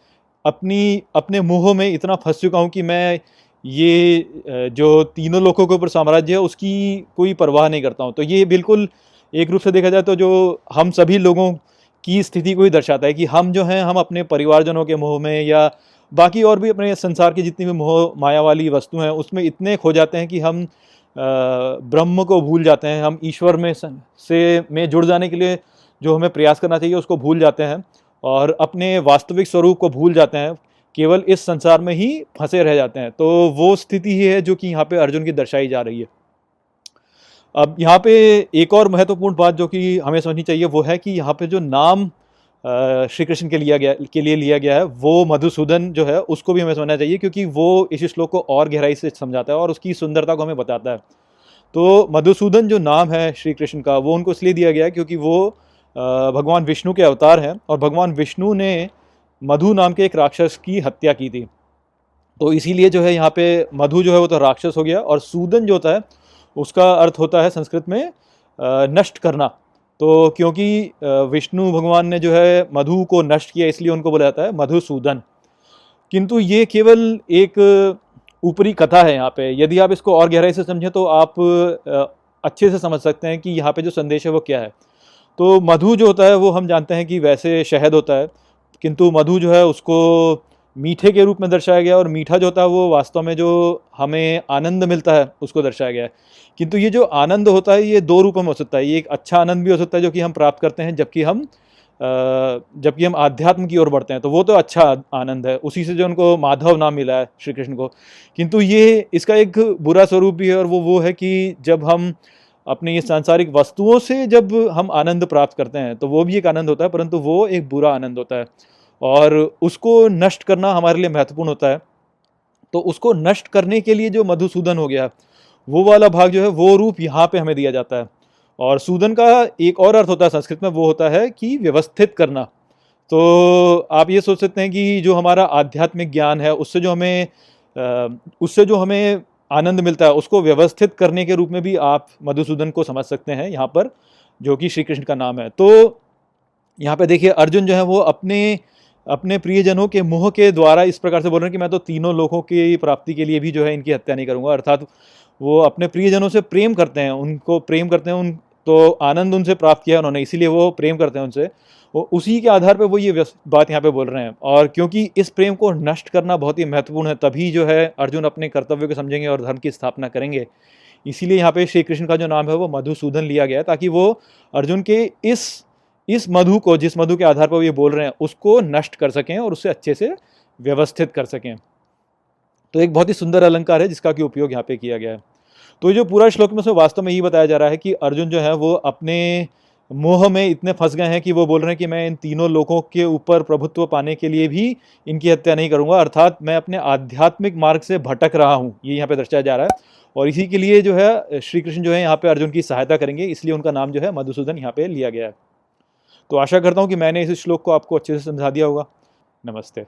अपनी, अपने मुँह में इतना फंस चुका हूँ कि मैं ये जो तीनों लोगों के ऊपर साम्राज्य है, उसकी कोई परवाह नहीं करता हूँ। तो ये बिल्कुल एक रूप से देखा जाए तो जो हम सभी लोगों की स्थिति को ही दर्शाता है कि हम जो हैं, हम अपने परिवारजनों के मोह में या बाकी और भी अपने संसार की जितनी भी मोह, माया वाली वस्तु हैं, उसमें इतने खो जाते हैं कि हम ब्रह्म को भूल जाते हैं। हम ईश्वर में से में जुड़ जाने के लिए जो हमें प्रयास करना चाहिए, उसको भूल जाते हैं। और अपने वास्तविक स्वरूप को भूल जाते हैं, केवल इस संसार में ही फंसे रह जाते हैं। तो वो स्थिति ही है जो कि यहाँ पे अर्जुन की दर्शाई जा रही है। अब यहाँ पे एक और महत्वपूर्ण बात जो कि हमें समझनी चाहिए, वो है कि यहाँ पे जो नाम श्री कृष्ण के लिया गया, के लिए लिया गया है, वो मधुसूदन जो है, उसको भी हमें समझना चाहिए क्योंकि वो इस श्लोक को और गहराई से समझाता है और उसकी सुंदरता को हमें बताता है। तो मधुसूदन जो नाम है श्री कृष्ण का, वो उनको इसलिए दिया गया है क्योंकि वो भगवान विष्णु के अवतार हैं और भगवान विष्णु ने मधु नाम के एक राक्षस की हत्या की थी। तो इसीलिए जो है यहाँ पे मधु जो है वो तो राक्षस हो गया और सूदन जो होता है, उसका अर्थ होता है संस्कृत में नष्ट करना। तो क्योंकि विष्णु भगवान ने जो है मधु को नष्ट किया, इसलिए उनको बोला जाता है मधुसूदन किंतु ये केवल एक ऊपरी कथा है यहाँ पे। यदि आप इसको और गहराई से समझें तो आप अच्छे से समझ सकते हैं कि यहाँ पे जो संदेश है वो क्या है। तो मधु जो होता है, वो हम जानते हैं कि वैसे शहद होता है, किंतु मधु जो है, उसको मीठे के रूप में दर्शाया गया और मीठा जो होता है, वो वास्तव में जो हमें आनंद मिलता है, उसको दर्शाया गया है। किंतु ये जो आनंद होता है, ये दो रूपों में हो सकता है। ये एक अच्छा आनंद भी हो सकता है, जो कि हम प्राप्त करते हैं, जबकि हम जबकि हम आध्यात्म की ओर बढ़ते हैं। तो वो तो अच्छा आनंद है। उसी से जो उनको माधव नाम मिला है श्री कृष्ण को। किंतु ये, इसका एक बुरा स्वरूप भी है और वो वो है कि जब हम अपने ये सांसारिक वस्तुओं से जब हम आनंद प्राप्त करते हैं तो वो भी एक आनंद होता है, परंतु वो एक बुरा आनंद होता है। और उसको नष्ट करना हमारे लिए महत्वपूर्ण होता है। तो उसको नष्ट करने के लिए जो मधुसूदन हो गया, वो वाला भाग जो है, वो रूप यहाँ पे हमें दिया जाता है। और सूदन का एक और अर्थ होता है संस्कृत में, वो होता है कि व्यवस्थित करना। तो आप ये सोच सकते हैं कि जो हमारा आध्यात्मिक ज्ञान है, उससे जो हमें उससे जो हमें आनंद मिलता है। उसको व्यवस्थित करने के रूप में भी आप मधुसूदन को समझ सकते हैं यहाँ पर, जो कि श्री कृष्ण का नाम है। तो यहाँ पे देखिए, अर्जुन जो है वो अपने अपने प्रियजनों के मुँह के द्वारा इस प्रकार से बोल रहे हैं कि मैं तो तीनों लोगों की प्राप्ति के लिए भी जो है इनकी हत्या नहीं करूँगा। अर्थात वो अपने प्रियजनों से प्रेम करते हैं, उनको प्रेम करते हैं, उन तो आनंद उनसे प्राप्त किया उन्होंने, इसीलिए वो प्रेम करते हैं उनसे। उसी के आधार पर वो ये बात यहाँ पे बोल रहे हैं। और क्योंकि इस प्रेम को नष्ट करना बहुत ही महत्वपूर्ण है, तभी जो है अर्जुन अपने कर्तव्य को समझेंगे और धर्म की स्थापना करेंगे। इसीलिए यहाँ पे श्री कृष्ण का जो नाम है वो मधुसूदन लिया गया है, ताकि वो अर्जुन के इस इस मधु को, जिस मधु के आधार पर ये बोल रहे हैं, उसको नष्ट कर सकें और उससे अच्छे से व्यवस्थित कर सकें। तो एक बहुत ही सुंदर अलंकार है जिसका कि उपयोग यहाँ पे किया गया है। तो जो पूरा श्लोक में से वास्तव में यही बताया जा रहा है कि अर्जुन जो है वो अपने मोह में इतने फंस गए हैं कि वो बोल रहे हैं कि मैं इन तीनों लोगों के ऊपर प्रभुत्व पाने के लिए भी इनकी हत्या नहीं करूँगा। अर्थात मैं अपने आध्यात्मिक मार्ग से भटक रहा हूँ। ये यहाँ पे दर्शाया जा रहा है। और इसी के लिए जो है श्री कृष्ण जो है यहाँ पे अर्जुन की सहायता करेंगे। इसलिए उनका नाम जो है मधुसूदन यहाँ पे लिया गया है। तो आशा करता हूँ कि मैंने इस श्लोक को आपको अच्छे से समझा दिया होगा। नमस्ते।